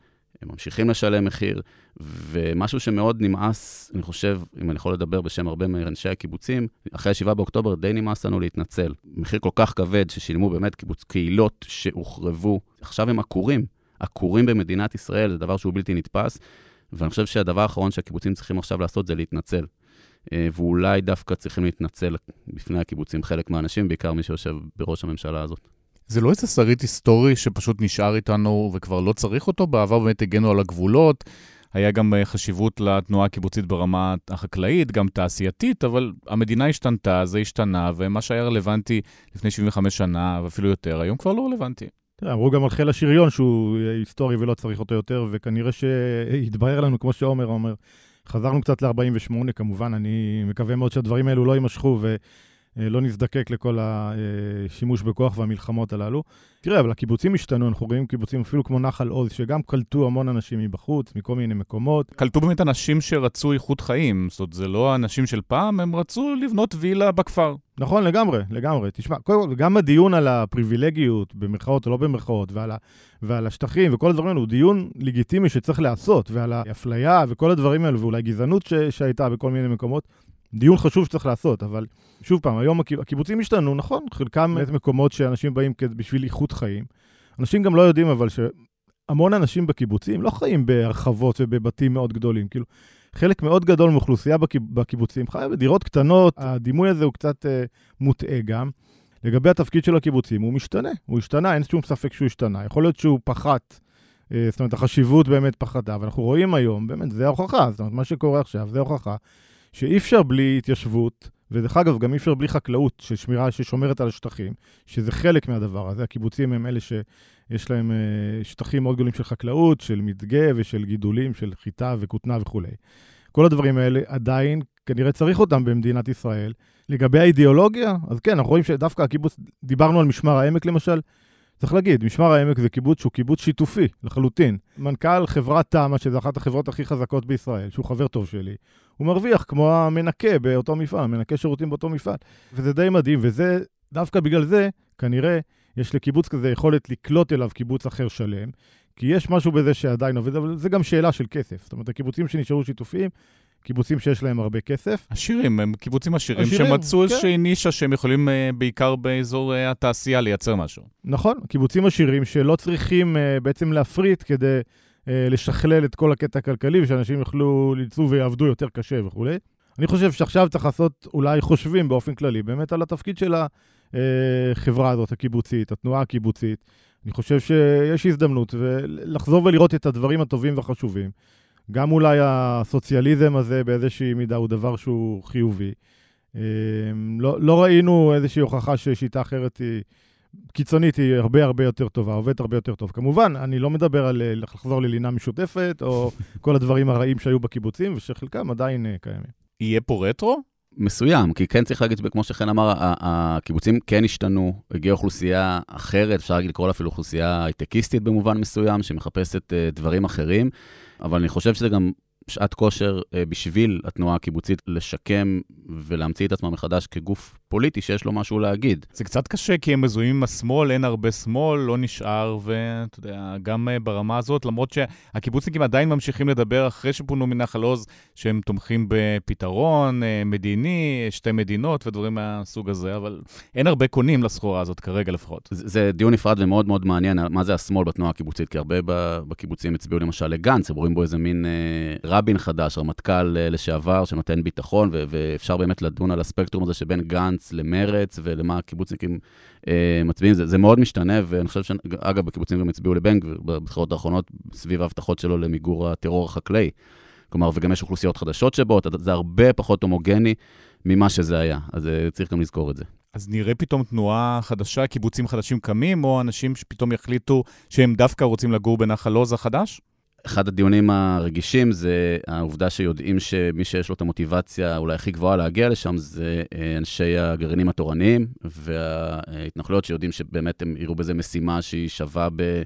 Speaker 7: הם ממשיכים לשלם מחיר, ומשהו שמאוד נמאס, אני חושב, אם אני יכול לדבר בשם הרבה מאנשי הקיבוצים, אחרי 7 באוקטובר די נמאס לנו להתנצל. מחיר כל כך כבד ששילמו באמת קיבוץ, קהילות שהוחרבו, עכשיו הם עקורים. עקורים במדינת ישראל, זה דבר שהוא בלתי נתפס, ואני חושב שהדבר האחרון שהקיבוצים צריכים עכשיו לעשות זה להתנצל. אה, ואולי דווקא צריכים להתנצל בפני הקיבוצים חלק מהאנשים, בעיקר מי שיושב בראש הממשלה הזאת.
Speaker 2: זה לא איזה שריד היסטורי שפשוט נשאר איתנו וכבר לא צריך אותו? בעבר באמת הגנו על הגבולות, היה גם אה, חשיבות לתנועה הקיבוצית ברמה החקלאית, גם תעשייתית, אבל המדינה השתנתה, זה השתנה, ומה שהיה רלוונטי לפני 75 שנה, ואפילו יותר, היום כבר לא רלוונטי.
Speaker 6: אמרו גם על חיל השריון שהוא היסטורי ולא צריך אותו יותר, וכנראה שהתברר לנו, כמו שעומר אומר, חזרנו קצת ל-48, כמובן, אני מקווה מאוד שהדברים האלו לא יימשכו ולא נזדקק לכל השימוש בכוח והמלחמות הללו. תראה, אבל הקיבוצים השתנו, אנחנו רואים קיבוצים אפילו כמו נחל עוז, שגם קלטו המון אנשים מבחוץ, מכל מיני מקומות.
Speaker 2: קלטו באמת אנשים שרצו איכות חיים, זאת אומרת, זה לא אנשים של פעם, הם רצו לבנות וילה בכפר.
Speaker 6: נכון, לגמרי, לגמרי. תשמע, קודם כל, גם הדיון על הפריבילגיות, במרכאות או לא במרכאות, ועל, ה, ועל השטחים וכל הדברים האלו, הוא דיון לגיטימי שצריך להיעשות, ועל האפליה וכל הדברים האלו, ואולי גזענות ש, שהייתה בכל מיני מקומות. דיון חשוב שצריך לעשות, אבל שוב פעם, היום הקיבוצים השתנו, נכון, חלקם באמת מקומות שאנשים באים בשביל איכות חיים. אנשים גם לא יודעים, אבל שהמון אנשים בקיבוצים לא חיים בהרחבות ובבתים מאוד גדולים. כאילו, חלק מאוד גדול מאוכלוסייה בקיבוצים חי בדירות קטנות, הדימוי הזה הוא קצת אה, מוטעה גם. לגבי התפקיד של הקיבוצים, הוא משתנה, הוא השתנה, אין שום ספק שהוא השתנה. יכול להיות שהוא פחת, אה, זאת אומרת, החשיבות באמת פחתה, ואנחנו רואים היום, באמת, זה ההוכחה, זאת אומרת, מה שקורה עכשיו זה ההוכחה שאי אפשר בלי התיישבות, ודרך אגב, גם אי אפשר בלי חקלאות של שמירה ששומרת על השטחים, שזה חלק מהדבר הזה. הקיבוצים הם אלה שיש להם אה, שטחים מאוד גדולים של חקלאות, של מדגה ושל גידולים, של חיטה וכותנה וכולי. כל הדברים האלה עדיין, כנראה צריך אותם במדינת ישראל. לגבי האידיאולוגיה, אז כן, אנחנו רואים שדווקא הקיבוץ, דיברנו על משמר העמק למשל, צריך להגיד, משמר העמק זה קיבוץ שהוא קיבוץ שיתופי, לחלוטין. מנכ"ל חברת תמ"א, שזו אחת החברות הכי חזקות בישראל, שהוא חבר טוב שלי, הוא מרוויח כמו המנקה באותו מפעל, מנקה שירותים באותו מפעל. וזה די מדהים, וזה, דווקא בגלל זה, כנראה, יש לקיבוץ כזה יכולת לקלוט אליו קיבוץ אחר שלם, כי יש משהו בזה שעדיין עובד, אבל זה גם שאלה של כסף. זאת אומרת, הקיבוצים שנשארו שיתופיים, קיבוצים שיש להם הרבה כסף.
Speaker 2: עשירים, הם קיבוצים עשירים, עשירים שמצאו כן. איזושהי נישה שהם יכולים uh, בעיקר באזור uh, התעשייה לייצר משהו.
Speaker 6: נכון, קיבוצים עשירים שלא צריכים uh, בעצם להפריט כדי לשכלל את כל הקטע הכלכלי, ושאנשים יוכלו לצאו ויעבדו יותר קשה וכולי. אני חושב שעכשיו צריך לעשות, אולי חושבים באופן כללי, באמת על התפקיד של החברה הזאת, הקיבוצית, התנועה הקיבוצית. אני חושב שיש הזדמנות לחזור ולראות את הדברים הטובים והחשובים. גם אולי הסוציאליזם הזה באיזושהי מידה הוא דבר שהוא חיובי. אמ, לא, לא ראינו איזושהי הוכחה ששיטה אחרת היא קיצונית, היא הרבה הרבה יותר טובה, עובדת הרבה יותר טוב. כמובן, אני לא מדבר על לחזור ללינה משותפת, או כל הדברים הרעים שהיו בקיבוצים, ושחלקם עדיין אה, קיימים.
Speaker 2: יהיה פה רטרו?
Speaker 7: מסוים, כי כן צריך להגיד, כמו שחן אמר, הקיבוצים כן השתנו, הגיעה אוכלוסייה אחרת, אפשר להגיד לקרוא לה אפילו אוכלוסייה הייטקיסטית במובן מסוים, שמחפשת אה, דברים אחרים, אבל אני חושב שזה גם שעת כושר אה, בשביל התנועה הקיבוצית לשקם ולהמציא את עצמה מחדש כגוף פוליטי שיש לו משהו להגיד.
Speaker 2: זה קצת קשה כי הם מזוהים עם השמאל, אין הרבה שמאל, לא נשאר, ואתה יודע, גם אה, ברמה הזאת, למרות שהקיבוצניקים עדיין ממשיכים לדבר אחרי שפונו מנחל עוז, שהם תומכים בפתרון אה, מדיני, שתי מדינות ודברים מהסוג הזה, אבל אין הרבה קונים לסחורה הזאת כרגע לפחות.
Speaker 7: זה, זה דיון נפרד ומאוד מאוד מעניין, מה זה השמאל בתנועה הקיבוצית, כי הרבה בקיבוצים הצביעו למשל לגנץ, הם רואים בו איזה מין אה, רבין חדש, רמטכ"ל לשעבר, שנותן ביטחון, ו- ואפשר באמת לדון על הספקטרום הזה שבין גנץ למרץ ולמה הקיבוצניקים אה, מצביעים. זה, זה מאוד משתנה, ואני חושב שאגב, הקיבוצים גם הצביעו לבן גביר בבחירות האחרונות, סביב ההבטחות שלו למיגור הטרור החקלאי. כלומר, וגם יש אוכלוסיות חדשות שבאות, זה הרבה פחות הומוגני ממה שזה היה, אז אה, צריך גם לזכור את זה.
Speaker 2: אז נראה פתאום תנועה חדשה, קיבוצים חדשים קמים, או אנשים שפתאום יחליטו שהם דווקא רוצים לגור בנחל עוז החדש?
Speaker 7: אחד הדיונים הרגישים זה העובדה שיודעים שמי שיש לו את המוטיבציה אולי הכי גבוהה להגיע לשם זה אה, אנשי הגרעינים התורניים וההתנחלויות שיודעים שבאמת הם יראו בזה משימה שהיא שווה ב...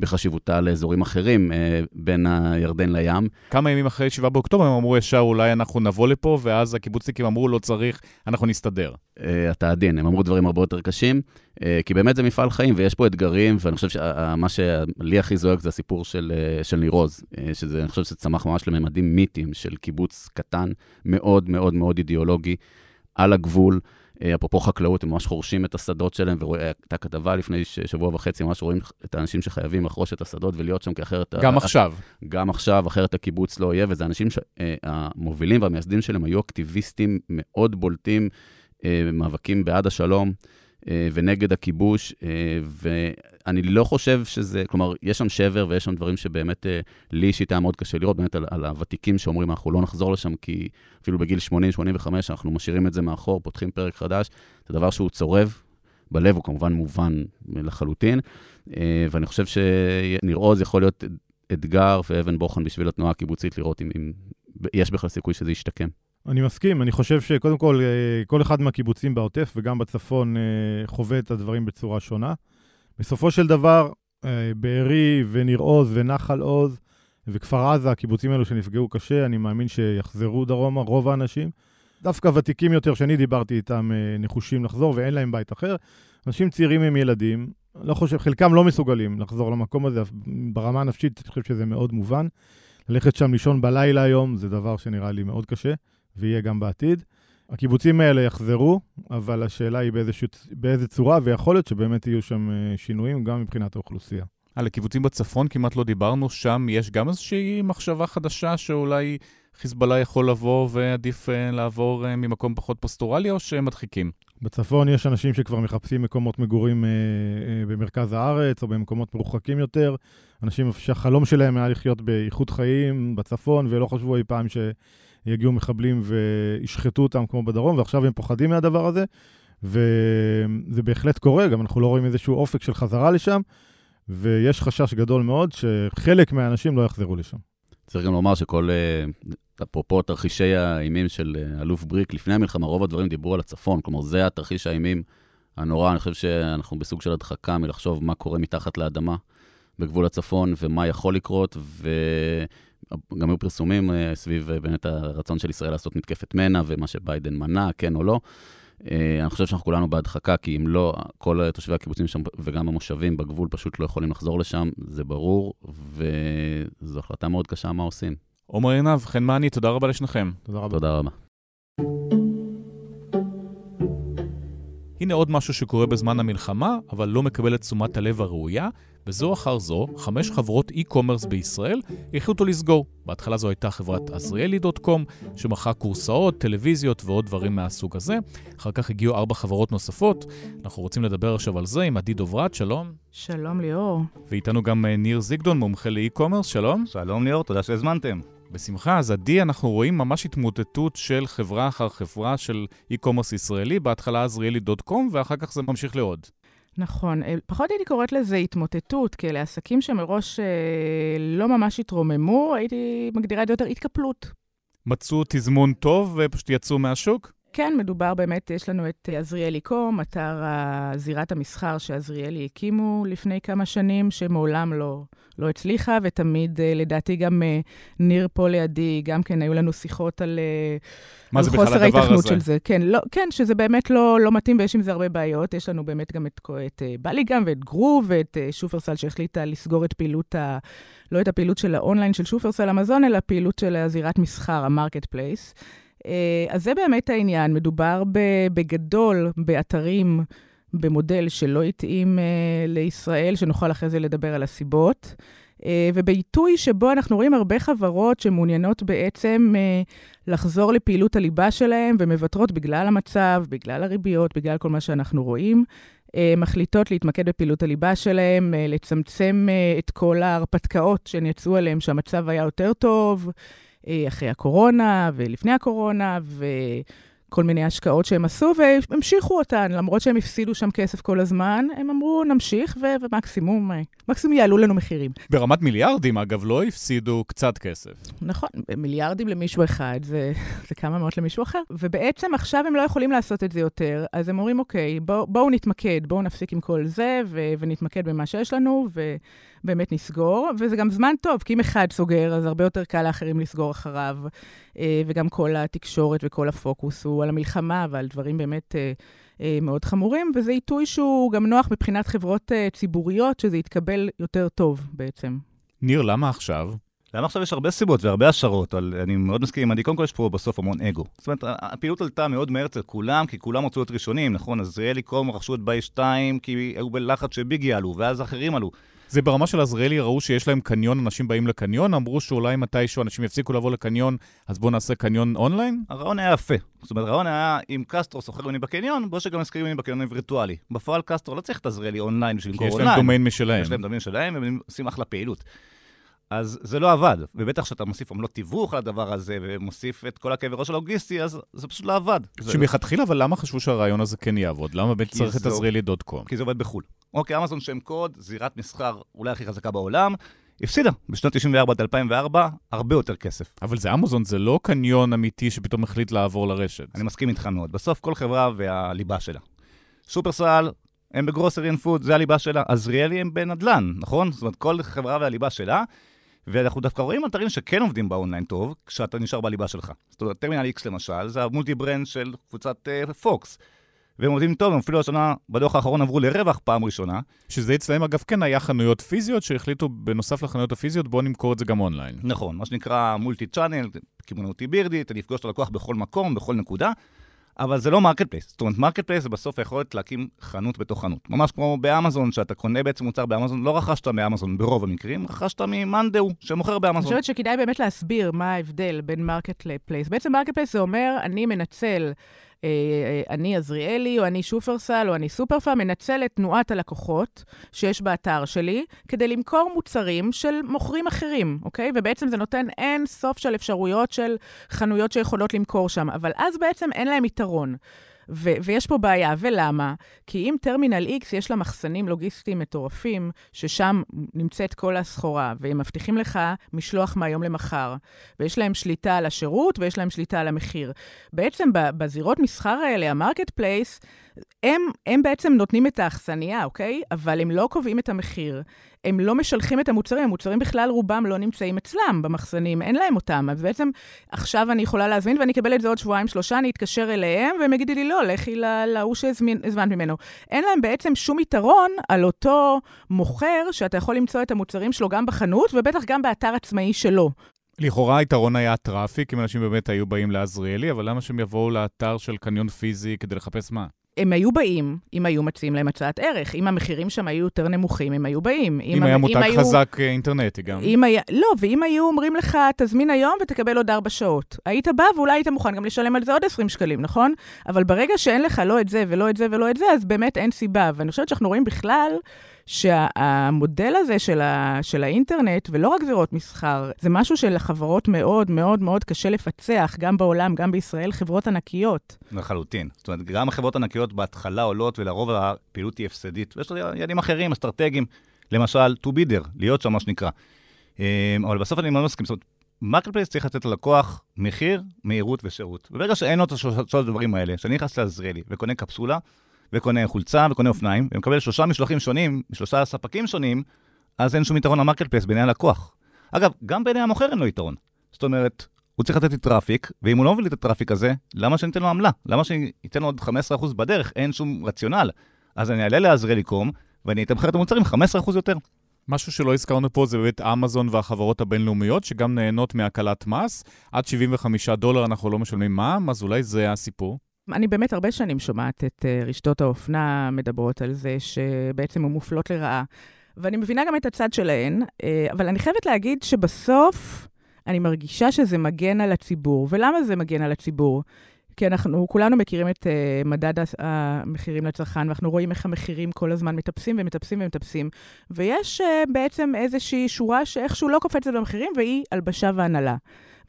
Speaker 7: בחשיבותה לאזורים אחרים אה, בין הירדן לים.
Speaker 2: כמה ימים אחרי 7 באוקטובר הם אמרו ישר, אולי אנחנו נבוא לפה, ואז הקיבוצניקים אמרו, לא צריך, אנחנו נסתדר.
Speaker 7: אה, אתה עדין, הם אמרו דברים הרבה יותר קשים, אה, כי באמת זה מפעל חיים ויש פה אתגרים, ואני חושב שמה שלי הכי זועק זה הסיפור של, של ניר עוז, שזה, אני חושב שזה צמח ממש לממדים מיתיים של קיבוץ קטן, מאוד מאוד מאוד אידיאולוגי, על הגבול. אה, אפרופו חקלאות, הם ממש חורשים את השדות שלהם, והייתה כתבה לפני שבוע וחצי, ממש רואים את האנשים שחייבים לחרוש את השדות ולהיות שם, כי אחרת...
Speaker 2: גם ה- עכשיו.
Speaker 7: גם עכשיו, אחרת הקיבוץ לא יהיה, וזה אנשים שהמובילים אה, והמייסדים שלהם היו אקטיביסטים מאוד בולטים, אה, מאבקים בעד השלום ונגד הכיבוש, אני לא חושב שזה, כלומר, יש שם שבר ויש שם דברים שבאמת אה, לי אישית היה מאוד קשה לראות, באמת על, על הוותיקים שאומרים, אנחנו לא נחזור לשם, כי אפילו בגיל 80-85 אנחנו משאירים את זה מאחור, פותחים פרק חדש, זה דבר שהוא צורב בלב, הוא כמובן מובן לחלוטין, אה, ואני חושב שניר עוז יכול להיות אתגר ואבן בוחן בשביל התנועה הקיבוצית, לראות אם, אם יש בכלל סיכוי שזה ישתקם.
Speaker 6: אני מסכים, אני חושב שקודם כל, אה, כל אחד מהקיבוצים בעוטף וגם בצפון אה, חווה את הדברים בצורה שונה. בסופו של דבר, אה, בארי וניר עוז ונחל עוז וכפר עזה, הקיבוצים האלו שנפגעו קשה, אני מאמין שיחזרו דרומה, רוב האנשים. דווקא ותיקים יותר שאני דיברתי איתם נחושים לחזור ואין להם בית אחר. אנשים צעירים עם ילדים, לא חושב, חלקם לא מסוגלים לחזור למקום הזה, ברמה הנפשית אני חושב שזה מאוד מובן. ללכת שם לישון בלילה היום זה דבר שנראה לי מאוד קשה. ויהיה גם בעתיד. הקיבוצים האלה יחזרו, אבל השאלה היא באיזשה, באיזה צורה, ויכול להיות שבאמת יהיו שם אה, שינויים גם מבחינת האוכלוסייה.
Speaker 2: על הקיבוצים בצפון כמעט לא דיברנו, שם יש גם איזושהי מחשבה חדשה שאולי חיזבאללה יכול לבוא ועדיף אה, לעבור אה, ממקום פחות פסטורלי, או שהם מדחיקים?
Speaker 6: בצפון יש אנשים שכבר מחפשים מקומות מגורים אה, אה, במרכז הארץ או במקומות מרוחקים יותר. אנשים שהחלום שלהם היה לחיות באיכות חיים בצפון, ולא חשבו אי פעם ש... יגיעו מחבלים וישחטו אותם כמו בדרום, ועכשיו הם פוחדים מהדבר הזה, וזה בהחלט קורה, גם אנחנו לא רואים איזשהו אופק של חזרה לשם, ויש חשש גדול מאוד שחלק מהאנשים לא יחזרו לשם.
Speaker 7: צריך גם לומר שכל, אה, אפרופו תרחישי האימים של אה, אלוף בריק, לפני המלחמה, רוב הדברים דיברו על הצפון, כלומר, זה התרחיש האימים הנורא. אני חושב שאנחנו בסוג של הדחקה מלחשוב מה קורה מתחת לאדמה בגבול הצפון ומה יכול לקרות, ו... גם היו פרסומים אה, סביב אה, באמת הרצון של ישראל לעשות מתקפת מנע ומה שביידן מנע, כן או לא. אה, אני חושב שאנחנו כולנו בהדחקה, כי אם לא, כל תושבי הקיבוצים שם וגם המושבים בגבול פשוט לא יכולים לחזור לשם, זה ברור, וזו החלטה מאוד קשה מה עושים.
Speaker 2: עומר עינב, חן מעני, תודה רבה לשניכם.
Speaker 7: תודה רבה. תודה רבה.
Speaker 2: הנה עוד משהו שקורה בזמן המלחמה, אבל לא מקבל את תשומת הלב הראויה, וזו אחר זו, חמש חברות e-commerce בישראל החליטו לסגור. בהתחלה זו הייתה חברת עזריאלי.קום, שמכרה קורסאות, טלוויזיות ועוד דברים מהסוג הזה. אחר כך הגיעו ארבע חברות נוספות. אנחנו רוצים לדבר עכשיו על זה עם עדי דוברת, שלום.
Speaker 9: שלום ליאור.
Speaker 2: ואיתנו גם אה, ניר זיגדון, מומחה לאי-קומרס, שלום.
Speaker 10: שלום ליאור, תודה שהזמנתם.
Speaker 2: בשמחה. אז עדי, אנחנו רואים ממש התמוטטות של חברה אחר חברה של e-commerce ישראלי, בהתחלה עזריאלי.קום, ואחר כך זה ממשיך לעוד.
Speaker 9: נכון. אה, פחות הייתי קוראת לזה התמוטטות, כי אלה עסקים שמראש אה, לא ממש התרוממו, הייתי מגדירה את זה יותר התקפלות.
Speaker 2: מצאו תזמון טוב ופשוט יצאו מהשוק?
Speaker 9: כן, מדובר באמת, יש לנו את עזריאלי קום, אתר זירת המסחר שעזריאלי הקימו לפני כמה שנים, שמעולם לא, לא הצליחה, ותמיד, אה, לדעתי, גם אה, ניר פה לידי, גם כן היו לנו שיחות על, אה,
Speaker 2: על חוסר ההיתכנות
Speaker 9: של זה. כן, לא, כן, שזה באמת לא, לא מתאים ויש עם זה הרבה בעיות. יש לנו באמת גם את, את באליגם ואת גרו ואת שופרסל שהחליטה לסגור את פעילות ה... לא את הפעילות של האונליין של שופרסל המזון, אלא פעילות של הזירת מסחר, ה marketplace. אז זה באמת העניין. מדובר בגדול באתרים במודל שלא התאים אה, לישראל, שנוכל אחרי זה לדבר על הסיבות. Uh, ובעיתוי שבו אנחנו רואים הרבה חברות שמעוניינות בעצם לחזור לפעילות הליבה שלהן ומוותרות בגלל המצב, בגלל הריביות, בגלל כל מה שאנחנו רואים. מחליטות להתמקד בפעילות הליבה שלהן, לצמצם את כל ההרפתקאות שהן יצאו עליהן, שהמצב היה יותר טוב אחרי הקורונה ולפני הקורונה, ו... כל מיני השקעות שהם עשו, והמשיכו אותן, למרות שהם הפסידו שם כסף כל הזמן, הם אמרו, נמשיך, ו- ומקסימום, אה, מקסימום יעלו לנו מחירים.
Speaker 2: ברמת מיליארדים, אגב, לא הפסידו קצת כסף.
Speaker 9: נכון, מיליארדים למישהו אחד, זה, זה כמה מאות למישהו אחר. ובעצם עכשיו הם לא יכולים לעשות את זה יותר, אז הם אומרים, אוקיי, בואו בוא נתמקד, בואו נפסיק עם כל זה, ו- ונתמקד במה שיש לנו, ובאמת נסגור. וזה גם זמן טוב, כי אם אחד סוגר, אז הרבה יותר קל לאחרים לסגור אחריו. אה, וגם כל התקשורת וכל הפוקוס הוא על המלחמה ועל דברים באמת אה, אה, מאוד חמורים, וזה עיתוי שהוא גם נוח מבחינת חברות ציבוריות, שזה יתקבל יותר טוב בעצם.
Speaker 2: ניר, למה עכשיו?
Speaker 10: למה עכשיו יש הרבה סיבות והרבה השערות, אבל אני מאוד מסכים עם עדי, קודם כל יש פה בסוף המון אגו. זאת אומרת, הפעילות עלתה מאוד מהר אצל כולם, כי כולם רצו להיות ראשונים, נכון? אז עזריאלי קום רכשו את ביי 2, כי היו בלחץ שביג יעלו, ואז אחרים עלו.
Speaker 2: זה ברמה של עזריאלי, ראו שיש להם קניון, אנשים באים לקניון, אמרו שאולי מתישהו אנשים יפסיקו לבוא לקניון, אז בואו נעשה קניון אונליין?
Speaker 10: הרעיון היה יפה. זאת אומרת, הרעיון היה, אם קסטרו שוכר ממני בקניון, בואו שגם ישכירו ממני בקניון וירטואלי. בפועל קסטרו לא צריך את עזריאלי אונליין בשביל למכור
Speaker 2: יש
Speaker 10: אונליין.
Speaker 2: להם דומיין משלהם.
Speaker 10: יש להם דומיין שלהם, והם עושים אחלה פעילות. אז זה לא עבד, ובטח שאתה מוסיף עמלות תיווך על הדבר הזה, ומוסיף את כל הכאבי ראש הלוגיסטי, אז זה פשוט לא עבד.
Speaker 2: שמלכתחילה, אבל למה חשבו שהרעיון הזה כן יעבוד? למה באמת צריך את עזריאלי dot com?
Speaker 10: כי זה עובד בחו"ל. אוקיי, אמזון שם קוד, זירת מסחר אולי הכי חזקה בעולם, הפסידה בשנות 94 עד 2004 הרבה יותר כסף.
Speaker 2: אבל זה אמזון, זה לא קניון אמיתי שפתאום החליט לעבור לרשת.
Speaker 10: אני מסכים איתך מאוד. בסוף כל חברה והליבה שלה. שופרסל, הם ב grocery and food, זה הליבה שלה. עזריאלי הם בנדל"ן, נכון? זאת אומרת, כל חברה והליבה שלה. ואנחנו דווקא רואים אתרים שכן עובדים באונליין טוב, כשאתה נשאר בליבה שלך. זאת אומרת, טרמינל X למשל, זה ה multi brand של קבוצת אה, פוקס. והם עובדים טוב, הם אפילו השנה, בדוח האחרון עברו לרווח פעם ראשונה.
Speaker 2: שזה אצלהם, אגב, כן היה חנויות פיזיות שהחליטו, בנוסף לחנויות הפיזיות, בואו נמכור את זה גם אונליין.
Speaker 10: נכון, מה שנקרא multi channel, קמעונאות היברידית, אתה נפגוש את הלקוח בכל מקום, בכל נקודה, אבל זה לא marketplace. זאת אומרת, marketplace זה בסוף היכולת להקים חנות בתוך חנות. ממש כמו באמזון, שאתה קונה בעצם מוצר באמזון, לא רכשת מאמזון ברוב המקרים, רכשת ממאן דהו שמוכר
Speaker 9: אני
Speaker 10: באמזון.
Speaker 9: חושבת שכדאי באמת להסביר מה ההבדל בין market ל place. בעצם marketplace זה אומר, אני מנצל, אה, אה, אני עזריאלי, או אני שופרסל, או אני סופרפארם, מנצל את תנועת הלקוחות שיש באתר שלי, כדי למכור מוצרים של מוכרים אחרים, אוקיי? ובעצם זה נותן אין סוף של אפשרויות של חנויות שיכולות למכור שם, אבל אז בעצם אין להם יתרון. ו- ויש פה בעיה, ולמה? כי אם טרמינל X יש לה מחסנים לוגיסטיים מטורפים, ששם נמצאת כל הסחורה, והם מבטיחים לך משלוח מהיום למחר, ויש להם שליטה על השירות ויש להם שליטה על המחיר. בעצם בזירות מסחר האלה, ה marketplace, הם, הם בעצם נותנים את האכסניה, אוקיי? אבל הם לא קובעים את המחיר. הם לא משלחים את המוצרים, המוצרים בכלל רובם לא נמצאים אצלם במחסנים, אין להם אותם. אז בעצם עכשיו אני יכולה להזמין ואני אקבל את זה עוד שבועיים, שלושה, אני אתקשר אליהם והם יגידו לי, לא, לכי להוא שהזמנת ממנו. אין להם בעצם שום יתרון על אותו מוכר שאתה יכול למצוא את המוצרים שלו גם בחנות ובטח גם באתר עצמאי שלו.
Speaker 2: לכאורה היתרון היה הטראפיק, אם אנשים באמת היו באים לעזריאלי, אבל למה שהם יבואו לאתר של קניון פיזי כדי לחפש מה?
Speaker 9: הם היו באים אם היו מציעים להם הצעת ערך. אם המחירים שם היו יותר נמוכים, הם היו באים.
Speaker 2: אם היה
Speaker 9: המ-
Speaker 2: מותג
Speaker 9: היו-
Speaker 2: חזק אה, אינטרנטי גם.
Speaker 9: אם היה, לא, ואם היו אומרים לך, תזמין היום ותקבל עוד ארבע שעות. היית בא ואולי היית מוכן גם לשלם על זה עוד 20 שקלים, נכון? אבל ברגע שאין לך לא את זה ולא את זה ולא את זה, אז באמת אין סיבה. ואני חושבת שאנחנו רואים בכלל שהמודל הזה של, ה, של האינטרנט, ולא רק זירות מסחר, זה משהו שלחברות מאוד מאוד מאוד קשה לפצח, גם בעולם, גם בישראל, חברות ענקיות.
Speaker 10: לחלוטין. זאת אומרת, גם החברות הענקיות בהתחלה עולות, ולרוב הפעילות היא הפסדית. ויש יעדים אחרים, אסטרטגיים, למשל, to be there, להיות שם, מה שנקרא. אה, אבל בסוף אני מאוד מסכים. זאת אומרת, marketplace צריך לתת ללקוח מחיר, מהירות ושירות. וברגע שאין לו את השלושה הדברים האלה, שאני נכנס לעזריאלי וקונה קפסולה, וקונה חולצה וקונה אופניים, ומקבל שלושה משלוחים שונים, משלושה ספקים שונים, אז אין שום יתרון ל marketplace בעיני הלקוח. אגב, גם בעיני המוכר אין לו יתרון. זאת אומרת, הוא צריך לתת לי traffic, ואם הוא לא מביא לי את ה traffic הזה, למה שאני אתן לו עמלה? למה שאני אתן לו עוד 15% בדרך? אין שום רציונל. אז אני אעלה לעזריאליקום, ואני אתמחר את המוצרים 15% יותר.
Speaker 2: משהו שלא הזכרנו פה זה באמת אמזון והחברות הבינלאומיות, שגם נהנות מהקלת מס. עד 75 דולר אנחנו לא משלמים מע"מ, אז אולי זה הסיפור.
Speaker 9: אני באמת הרבה שנים שומעת את אה, רשתות האופנה מדברות על זה שבעצם הן מופלות לרעה. ואני מבינה גם את הצד שלהן, uh, אבל אני חייבת להגיד שבסוף אני מרגישה שזה מגן על הציבור. ולמה זה מגן על הציבור? כי אנחנו כולנו מכירים את uh, מדד המחירים לצרכן, ואנחנו רואים איך המחירים כל הזמן מטפסים ומטפסים ומטפסים. ויש uh, בעצם איזושהי שורה שאיכשהו לא קופצת במחירים, והיא הלבשה והנהלה.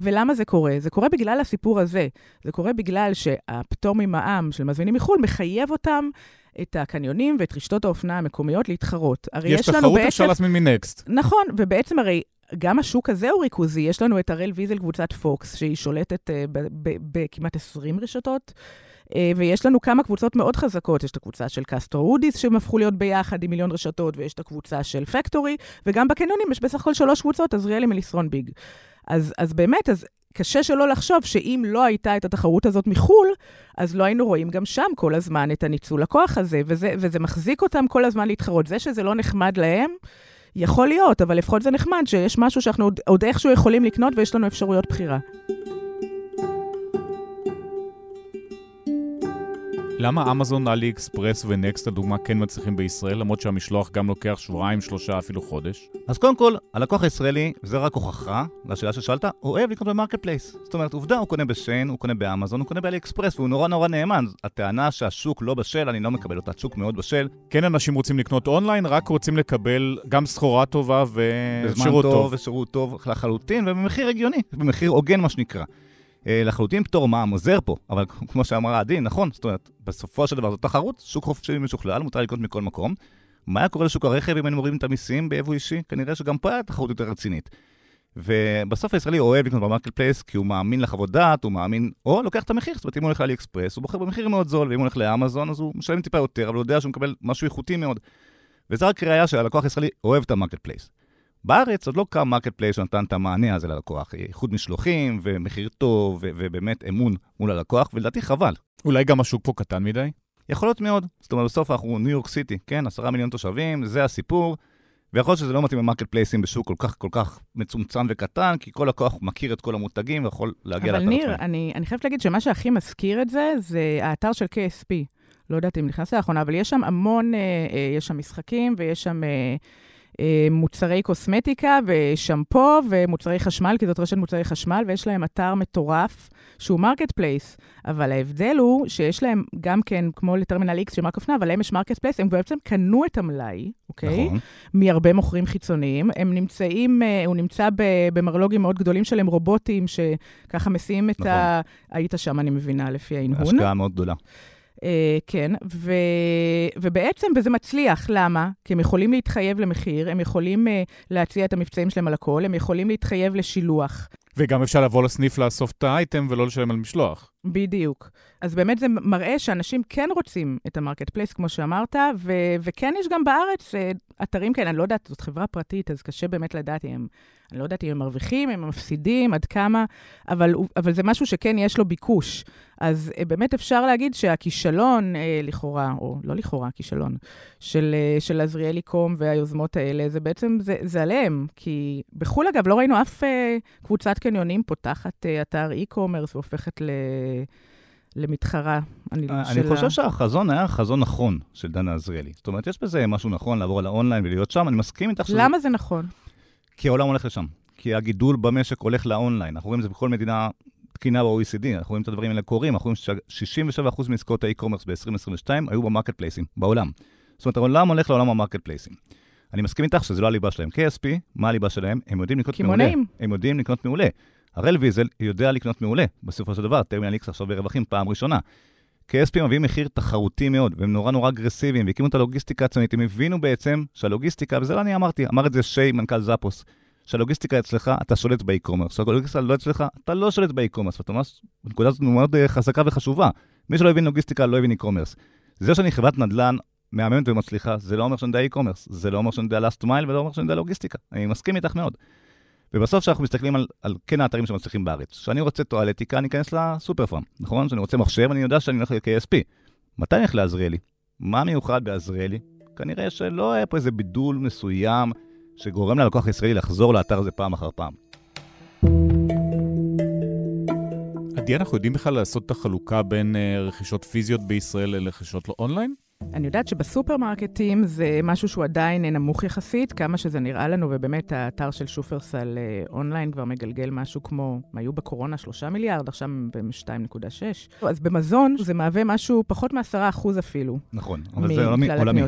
Speaker 9: ולמה זה קורה? זה קורה בגלל הסיפור הזה. זה קורה בגלל שהפטור ממע"מ של מזמינים מחו"ל מחייב אותם, את הקניונים ואת רשתות האופנה המקומיות להתחרות. הרי יש,
Speaker 2: יש
Speaker 9: לנו
Speaker 2: תחרות,
Speaker 9: בעצם...
Speaker 2: אפשר להזמין מנקסט.
Speaker 9: נכון, ובעצם הרי גם השוק הזה הוא ריכוזי. יש לנו את הראל ויזל, קבוצת פוקס, שהיא שולטת uh, בכמעט 20 רשתות. Uh, ויש לנו כמה קבוצות מאוד חזקות. יש את הקבוצה של קסטרו אודיס, שהם הפכו להיות ביחד עם מיליון רשתות, ויש את הקבוצה של פקטורי, וגם בקניונים יש בסך הכל שלוש קבוצות, עזריאלי מליסרון ביג. אז, אז באמת, אז קשה שלא לחשוב שאם לא הייתה את התחרות הזאת מחו"ל, אז לא היינו רואים גם שם כל הזמן את הניצול הכוח הזה, וזה, וזה מכריח אותם כל הזמן להתחרות. זה שזה לא נחמד להם, יכול להיות, אבל לפחות זה נחמד שיש משהו שאנחנו עוד, עוד איכשהו יכולים לקנות ויש לנו אפשרויות בחירה.
Speaker 2: למה אמזון, אלי אקספרס ונקסט, לדוגמה, כן מצליחים בישראל, למרות שהמשלוח גם לוקח שבועיים, שלושה, אפילו חודש?
Speaker 10: אז קודם כל, הלקוח הישראלי, וזה רק הוכחה לשאלה ששאלת, אוהב לקנות ב marketplace. זאת אומרת, עובדה, הוא קונה בשיין, הוא קונה באמזון, הוא קונה באלי אקספרס, והוא נורא נורא נאמן. הטענה שהשוק לא בשל, אני לא מקבל אותה. השוק מאוד בשל.
Speaker 2: כן, אנשים רוצים לקנות אונליין, רק רוצים לקבל גם סחורה טובה
Speaker 10: בזמן
Speaker 2: ושירות
Speaker 10: טוב,
Speaker 2: טוב.
Speaker 10: ושירות טוב לחלוטין, ובמחיר הגיוני, במחיר הוגן מה שנקרא. אה, לחלוטין פטור מע"מ עוזר פה, אבל כמו שאמרה עדי, נכון, זאת אומרת, בסופו של דבר זו תחרות, שוק חופשי משוכלל, מותר לקנות מכל מקום. מה היה קורה לשוק הרכב אם היינו מורידים את המיסים ביבוא אישי? כנראה שגם פה היה תחרות יותר רצינית. ובסוף הישראלי אוהב לקנות ב marketplace כי הוא מאמין לחוות דעת, הוא מאמין, או לוקח את המחיר, זאת אומרת, אם הוא הולך לאלי אקספרס, הוא בוחר במחיר מאוד זול, ואם הוא הולך לאמזון, אז הוא משלם טיפה יותר, אבל הוא יודע שהוא מקבל משהו איכותי מאוד. וזה רק ראיה שהלקוח הישראלי אוהב את ה marketplace. בארץ עוד לא קם marketplace שנתן את המענה הזה ללקוח, איחוד משלוחים ומחיר טוב ו- ובאמת אמון מול הלקוח, ולדעתי חבל.
Speaker 2: אולי גם השוק פה קטן מדי?
Speaker 10: יכול להיות מאוד. זאת אומרת, בסוף אנחנו ניו יורק סיטי, כן? עשרה מיליון תושבים, זה הסיפור. ויכול להיות שזה לא מתאים ל marketplace ים בשוק כל כך כל כך מצומצם וקטן, כי כל לקוח מכיר את כל המותגים ויכול להגיע
Speaker 9: אבל
Speaker 10: לאתר
Speaker 9: ניר,
Speaker 10: עצמאי.
Speaker 9: אני, אני חייבת להגיד שמה שהכי מזכיר את זה, זה האתר של KSP. לא יודעת אם נכנסת לאחרונה, אבל יש שם המון, אה, אה, יש שם משחקים ויש שם אה, מוצרי קוסמטיקה ושמפו ומוצרי חשמל, כי זאת רשת מוצרי חשמל, ויש להם אתר מטורף שהוא marketplace. אבל ההבדל הוא שיש להם גם כן, כמו לטרמינל X של מרק אופנה, אבל להם יש marketplace, הם בעצם קנו את המלאי, אוקיי?
Speaker 10: נכון.
Speaker 9: מהרבה מוכרים חיצוניים. הם נמצאים, אה, הוא נמצא במרלוגים מאוד גדולים שלהם, רובוטים שככה מסיעים את
Speaker 10: נכון.
Speaker 9: ה... היית שם, אני מבינה, לפי ההנהון.
Speaker 10: השקעה מאוד גדולה.
Speaker 9: אה, כן, ו... ובעצם, וזה מצליח, למה? כי הם יכולים להתחייב למחיר, הם יכולים אה, להציע את המבצעים שלהם על הכל, הם יכולים להתחייב לשילוח.
Speaker 2: וגם אפשר לבוא לסניף לאסוף את האייטם ולא לשלם על משלוח.
Speaker 9: בדיוק. אז באמת זה מראה שאנשים כן רוצים את ה marketplace, כמו שאמרת, ו- וכן יש גם בארץ אה, אתרים כאלה, אני לא יודעת, זאת חברה פרטית, אז קשה באמת לדעת אם הם, אני לא יודעת אם הם מרוויחים, אם הם מפסידים, עד כמה, אבל, אבל זה משהו שכן יש לו ביקוש. אז אה, באמת אפשר להגיד שהכישלון, אה, לכאורה, או לא לכאורה, כישלון, של, אה, של עזריאלי קום והיוזמות האלה, זה בעצם, זה, זה עליהם. כי בחו"ל, אגב, לא ראינו אף אה, קבוצת קניונים פותחת אה, אתר e-commerce והופכת ל... למתחרה. אני,
Speaker 10: אני
Speaker 9: של
Speaker 10: חושב שהחזון היה חזון נכון של דנה עזריאלי. זאת אומרת, יש בזה משהו נכון לעבור על האונליין ולהיות שם, אני מסכים איתך שזה...
Speaker 9: למה זה נכון?
Speaker 10: כי העולם הולך לשם. כי הגידול במשק הולך לאונליין. אנחנו רואים את זה בכל מדינה תקינה ב-OECD, אנחנו רואים את הדברים האלה קורים, אנחנו רואים ש-67% מעסקאות ה e-commerce ב-2022 היו ב marketplace ים, בעולם. זאת אומרת, העולם הולך לעולם ה marketplace ים. אני מסכים איתך שזה לא הליבה שלהם. KSP, מה הליבה שלהם? הם יודעים לקנות מעולה.
Speaker 9: קמעונאים.
Speaker 10: הם יודעים לקנות מעולה. הראל ויזל יודע לקנות מעולה, בסופו של דבר, טרמינל X עכשיו ברווחים פעם ראשונה. KSP מביאים מחיר תחרותי מאוד, והם נורא נורא אגרסיביים, והקימו את הלוגיסטיקה העצמאית, הם הבינו בעצם שהלוגיסטיקה, וזה לא אני אמרתי, אמר את זה שי, מנכ"ל זאפוס, שהלוגיסטיקה אצלך, אתה שולט ב e-commerce, שהלוגיסטיקה לא אצלך, אתה לא שולט ב e-commerce, ואתה ממש, הנקודה הזאת מאוד אה, חזקה וחשובה. מי שלא הבין לוגיסטיקה לא הבין e-commerce. זה שאני חברת נדל"ן מהממת ומצליחה, זה לא אומר שאני יודע e-commerce, זה לא אומר שאני יודע last mile ולא אומר שאני יודע לוגיסטיקה. אני מסכים איתך מאוד. ובסוף כשאנחנו מסתכלים על, על כן האתרים שמצליחים בארץ, כשאני רוצה טואלטיקה, אני אכנס לסופר פארם, נכון? כשאני רוצה מחשב, אני יודע שאני הולך ל-KSP. מתי אני הולך לעזריאלי? מה מיוחד בעזריאלי? כנראה שלא היה פה איזה בידול מסוים שגורם ללקוח הישראלי לחזור לאתר הזה פעם אחר פעם.
Speaker 2: עדי, אנחנו יודעים בכלל לעשות את החלוקה בין אה, רכישות פיזיות בישראל לרכישות לא אונליין?
Speaker 9: אני יודעת שבסופרמרקטים זה משהו שהוא עדיין נמוך יחסית, כמה שזה נראה לנו, ובאמת האתר של שופרסל אה, אונליין כבר מגלגל משהו כמו, הם היו בקורונה 3 מיליארד, עכשיו הם ב-2.6. אז במזון זה מהווה משהו פחות מ-10% אפילו,
Speaker 10: נכון, אבל זה עולמי.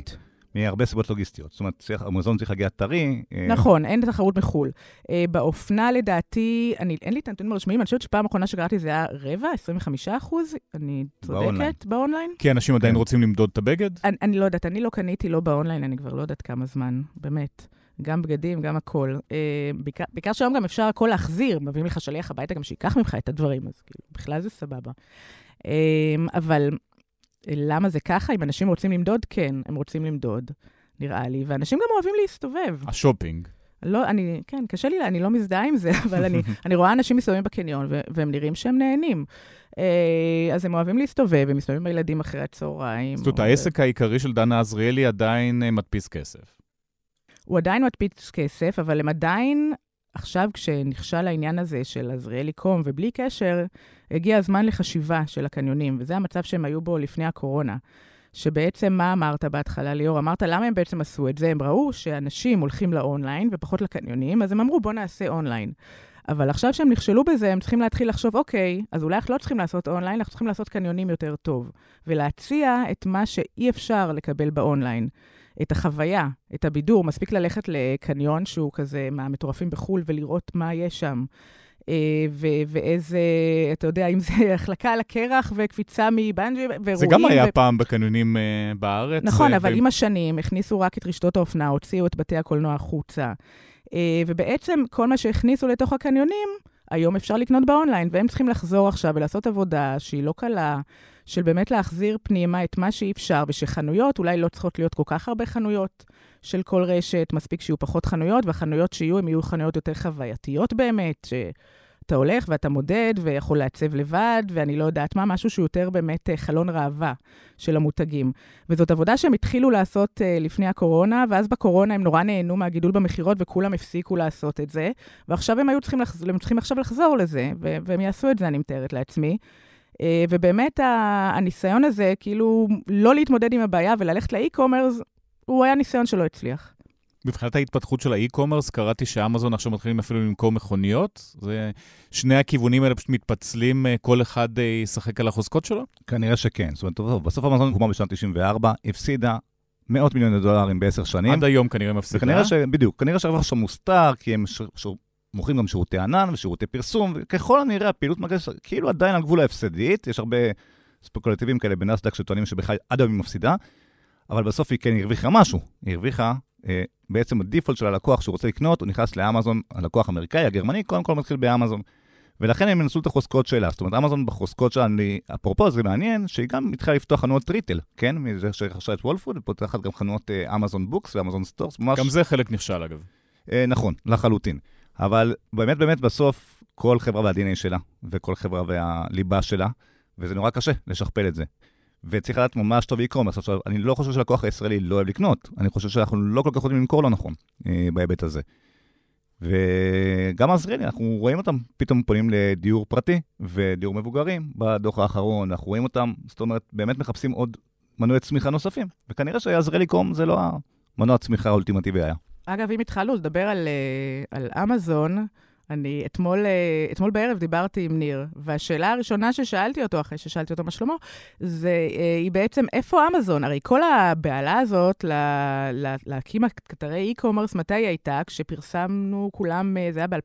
Speaker 10: מהרבה סיבות לוגיסטיות. זאת אומרת, צריך, המזון צריך להגיע טרי. אה,
Speaker 9: נכון, אין תחרות מחו"ל. אה, באופנה, לדעתי, אני, אין לי את הנתונים הרשמיים, אני חושבת שפעם אחרונה שקראתי זה היה רבע, 25 אחוז, אני
Speaker 10: באונליין.
Speaker 9: צודקת באונליין?
Speaker 2: כי אנשים עדיין
Speaker 10: כן.
Speaker 2: רוצים למדוד את הבגד?
Speaker 9: אני, אני לא יודעת, אני לא קניתי לא באונליין, אני כבר לא יודעת כמה זמן, באמת. גם בגדים, גם הכל. אה, בעיקר, בעיקר שהיום גם אפשר הכל להחזיר, מביאים לך שליח הביתה גם שייקח ממך את הדברים, אז כאילו, בכלל זה סבבה. אה, אבל למה זה ככה? אם אנשים רוצים למדוד, כן, הם רוצים למדוד, נראה לי, ואנשים גם אוהבים להסתובב.
Speaker 2: השופינג.
Speaker 9: לא, אני, כן, קשה לי, אני לא מזדהה עם זה, אבל אני, אני רואה אנשים מסתובבים בקניון, ו- והם נראים שהם נהנים. אה, אז הם אוהבים להסתובב, הם מסתובבים עם הילדים אחרי הצהריים.
Speaker 2: זאת אומרת,
Speaker 9: או-
Speaker 2: העסק העיקרי של דנה עזריאלי עדיין אה, מדפיס כסף.
Speaker 9: הוא עדיין מדפיס כסף, אבל הם עדיין, עכשיו, כשנכשל העניין הזה של עזריאלי קום, ובלי קשר, הגיע הזמן לחשיבה של הקניונים, וזה המצב שהם היו בו לפני הקורונה. שבעצם, מה אמרת בהתחלה, ליאור? אמרת, למה הם בעצם עשו את זה? הם ראו שאנשים הולכים לאונליין ופחות לקניונים, אז הם אמרו, בואו נעשה אונליין. אבל עכשיו שהם נכשלו בזה, הם צריכים להתחיל לחשוב, אוקיי, אז אולי אנחנו לא צריכים לעשות אונליין, אנחנו צריכים לעשות קניונים יותר טוב. ולהציע את מה שאי אפשר לקבל באונליין. את החוויה, את הבידור. מספיק ללכת לקניון שהוא כזה מהמטורפים בחו"ל ולראות מה יש שם. אה, ו- ואיזה, אתה יודע, אם זה החלקה על הקרח וקפיצה מבנג'י ורואים...
Speaker 2: זה גם היה
Speaker 9: ו...
Speaker 2: פעם בקניונים uh, בארץ.
Speaker 9: נכון, אבל
Speaker 2: ו...
Speaker 9: עם השנים הכניסו רק את רשתות האופנה, הוציאו את בתי הקולנוע החוצה. Uh, ובעצם כל מה שהכניסו לתוך הקניונים, היום אפשר לקנות באונליין, והם צריכים לחזור עכשיו ולעשות עבודה שהיא לא קלה, של באמת להחזיר פנימה את מה שאי אפשר, ושחנויות, אולי לא צריכות להיות כל כך הרבה חנויות של כל רשת, מספיק שיהיו פחות חנויות, והחנויות שיהיו, הן יהיו חנויות יותר חווייתיות באמת, שאתה הולך ואתה מודד ויכול לעצב לבד, ואני לא יודעת מה, משהו שהוא יותר באמת אה, חלון ראווה של המותגים. וזאת עבודה שהם התחילו לעשות uh, לפני הקורונה, ואז בקורונה הם נורא נהנו מהגידול במכירות, וכולם הפסיקו לעשות את זה, ועכשיו הם היו צריכים, לחז... הם צריכים עכשיו לחזור לזה, והם יעשו את זה, אני מתארת לעצמי. אה, ובאמת הניסיון הזה, כאילו, לא להתמודד עם הבעיה וללכת לאי-קומרס, הוא היה ניסיון שלא הצליח.
Speaker 2: מבחינת ההתפתחות של האי-קומרס, קראתי שאמזון עכשיו מתחילים אפילו למכור מכוניות. זה שני הכיוונים האלה פשוט מתפצלים, אה, כל אחד אה, ישחק על החוזקות שלו?
Speaker 10: כנראה שכן. זאת אומרת, טוב, בסוף אמזון הוקמה בשנת 94, הפסידה מאות מיליוני דולרים בעשר שנים.
Speaker 2: עד היום כנראה מפסידה.
Speaker 10: וכנראה ש... בדיוק, כנראה שהרווח שם מוסתר, כי הם ש... ש... מוכרים גם שירותי ענן ושירותי פרסום, וככל הנראה הפעילות מגייס כאילו עדיין על גבול ההפסדית, יש הרבה ספקולטיבים כאלה בנסדק שטוענים שבכלל עד היום היא מפסידה, אבל בסוף היא כן הרוויחה משהו, היא הרוויחה, אה, בעצם ה default של הלקוח שהוא רוצה לקנות, הוא נכנס לאמזון, הלקוח האמריקאי, הגרמני, קודם כל מתחיל באמזון. ולכן הם ינצלו את החוזקות שלה. זאת אומרת, אמזון בחוזקות שלה, אני, אפרופו, זה מעניין, שהיא גם התחילה לפתוח חנויות retail, כן? מזה שרכשה את Whole Foods, ופותחת גם חנויות Amazon Books ו Amazon Stores, ממש...
Speaker 2: גם זה חלק נכשל, אגב.
Speaker 10: אה, נכון, לחלוטין. אבל באמת באמת בסוף כל חברה וה-DNA שלה, וכל חברה והליבה שלה, וזה נורא קשה לשכפל את זה. וצריך לדעת ממש טוב e-commerce. עכשיו, אני לא חושב שלקוח הישראלי לא אוהב לקנות, אני חושב שאנחנו לא כל כך יודעים למכור לא נכון אה, בהיבט הזה. וגם עזריאלי, אנחנו רואים אותם פתאום פונים לדיור פרטי ודיור מבוגרים בדוח האחרון, אנחנו רואים אותם, זאת אומרת, באמת מחפשים עוד מנועי צמיחה נוספים, וכנראה שעזריאלי קום זה לא המנוע הצמיחה האולטימטיבי היה.
Speaker 9: אגב, אם התחלנו לדבר על, אה, על אמזון, אני אתמול, אה, אתמול בערב דיברתי עם ניר, והשאלה הראשונה ששאלתי אותו, אחרי ששאלתי אותו מה שלמה, זה, אה, היא בעצם, איפה אמזון? הרי כל הבהלה הזאת לה, לה, להקים אתרי e-commerce, מתי היא הייתה? כשפרסמנו כולם, זה היה ב-2019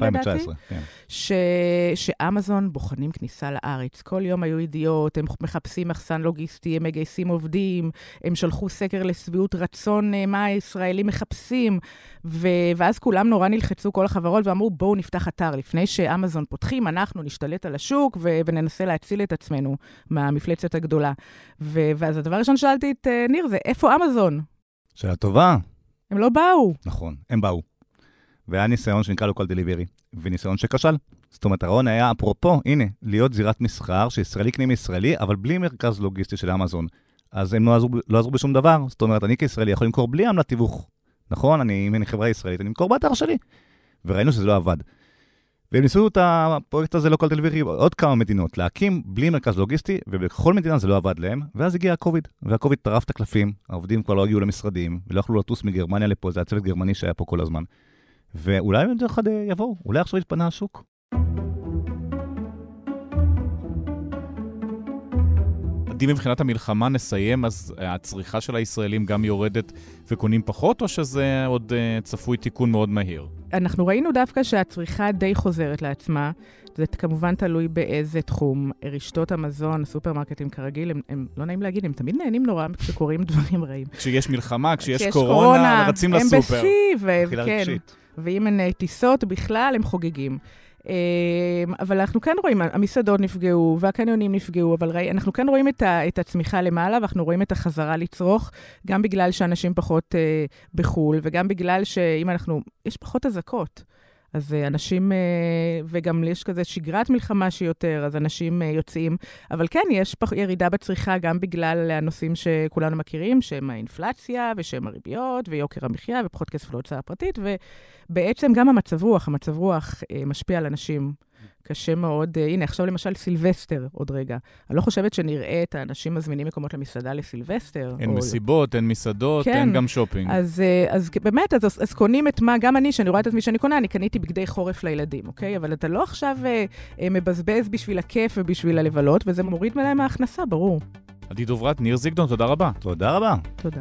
Speaker 9: לדעתי?
Speaker 10: 2019, כן.
Speaker 9: ש, שאמזון בוחנים כניסה לארץ. כל יום היו ידיעות, הם מחפשים מחסן לוגיסטי, הם מגייסים עובדים, הם שלחו סקר לשביעות רצון מה הישראלים מחפשים, ו, ואז כולם נורא נלחצו, כל החברות, ואמרו, בואו נפתח אתר. לפני שאמזון פותחים, אנחנו נשתלט על השוק ו- וננסה להציל את עצמנו מהמפלצת הגדולה. ו- ואז הדבר הראשון ששאלתי את uh, ניר זה, איפה אמזון?
Speaker 10: שאלה טובה.
Speaker 9: הם לא באו.
Speaker 10: נכון, הם באו. והיה ניסיון שנקרא לו כל דליברי, וניסיון שכשל. זאת אומרת, הרעיון היה, אפרופו, הנה, להיות זירת מסחר שישראלי קנה מישראלי, אבל בלי מרכז לוגיסטי של אמזון. אז הם לא עזרו, לא עזרו בשום דבר. זאת אומרת, אני כישראלי יכול למכור בלי עמלת תיווך. נכון? אני, אם אני חברה ישראלית, אני אמכור באתר שלי. וראינו שזה לא עבד. והם ניסו את הפרויקט הזה, כל דלווירי, עוד כמה מדינות, להקים בלי מרכז לוגיסטי, ובכל מדינה זה לא עבד להם, ואז הגיע הקוביד, והקוביד טרף את הקלפים, העובדים כבר לא הגיעו למשרדים, ולא יכלו לטוס מגרמניה לפה, זה היה צוות גרמני שהיה פה כל הזמן. ואולי הם דרך אחד יבואו, אולי עכשיו יתפנה השוק.
Speaker 2: אם מבחינת המלחמה נסיים, אז הצריכה של הישראלים גם יורדת וקונים פחות, או שזה עוד uh, צפוי תיקון מאוד מהיר?
Speaker 9: אנחנו ראינו דווקא שהצריכה די חוזרת לעצמה. זה כמובן תלוי באיזה תחום. רשתות המזון, הסופרמרקטים כרגיל, הם, הם לא נעים להגיד, הם תמיד נהנים נורא כשקורים דברים רעים.
Speaker 2: כשיש מלחמה, כשיש קורונה, קורונה, רצים
Speaker 9: הם
Speaker 2: לסופר.
Speaker 9: הם בשיא, וכן. ואם הן טיסות בכלל, הם חוגגים. אמ, אבל אנחנו כן רואים, המסעדות נפגעו והקניונים נפגעו, אבל ראי, אנחנו כן רואים את, ה, את הצמיחה למעלה, ואנחנו רואים את החזרה לצרוך, גם בגלל שאנשים פחות אה, בחו"ל, וגם בגלל שאם אנחנו, יש פחות אזעקות. אז אה, אנשים, אה, וגם יש כזה שגרת מלחמה שיותר, אז אנשים אה, יוצאים. אבל כן, יש ירידה בצריכה גם בגלל הנושאים שכולנו מכירים, שהם האינפלציה, ושהם הריביות, ויוקר המחיה, ופחות כסף להוצאה פרטית, ובעצם גם המצב רוח, המצב רוח משפיע על אנשים. קשה מאוד. Uh, הנה, עכשיו למשל סילבסטר, עוד רגע. אני לא חושבת שנראה את האנשים מזמינים מקומות למסעדה לסילבסטר.
Speaker 2: אין או... מסיבות, אין מסעדות, כן. אין גם שופינג.
Speaker 9: אז, uh, אז באמת, אז, אז קונים את מה, גם אני, שאני רואה את עצמי שאני קונה, אני קניתי בגדי חורף לילדים, אוקיי? אבל אתה לא עכשיו uh, uh, מבזבז בשביל הכיף ובשביל הלבלות, וזה מוריד מלהם ההכנסה, ברור.
Speaker 2: עדי דוברת, ניר זיגדון, תודה רבה.
Speaker 10: תודה רבה.
Speaker 9: תודה.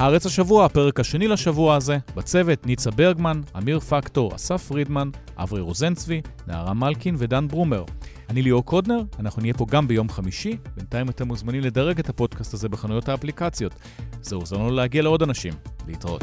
Speaker 2: הארץ השבוע, הפרק השני לשבוע הזה, בצוות ניצה ברגמן, אמיר פקטור, אסף פרידמן, אברי רוזנצבי, נערה מלקין ודן ברומר. אני ליאור קודנר, אנחנו נהיה פה גם ביום חמישי, בינתיים אתם מוזמנים לדרג את הפודקאסט הזה בחנויות האפליקציות. זה עוזר לנו להגיע לעוד אנשים. להתראות.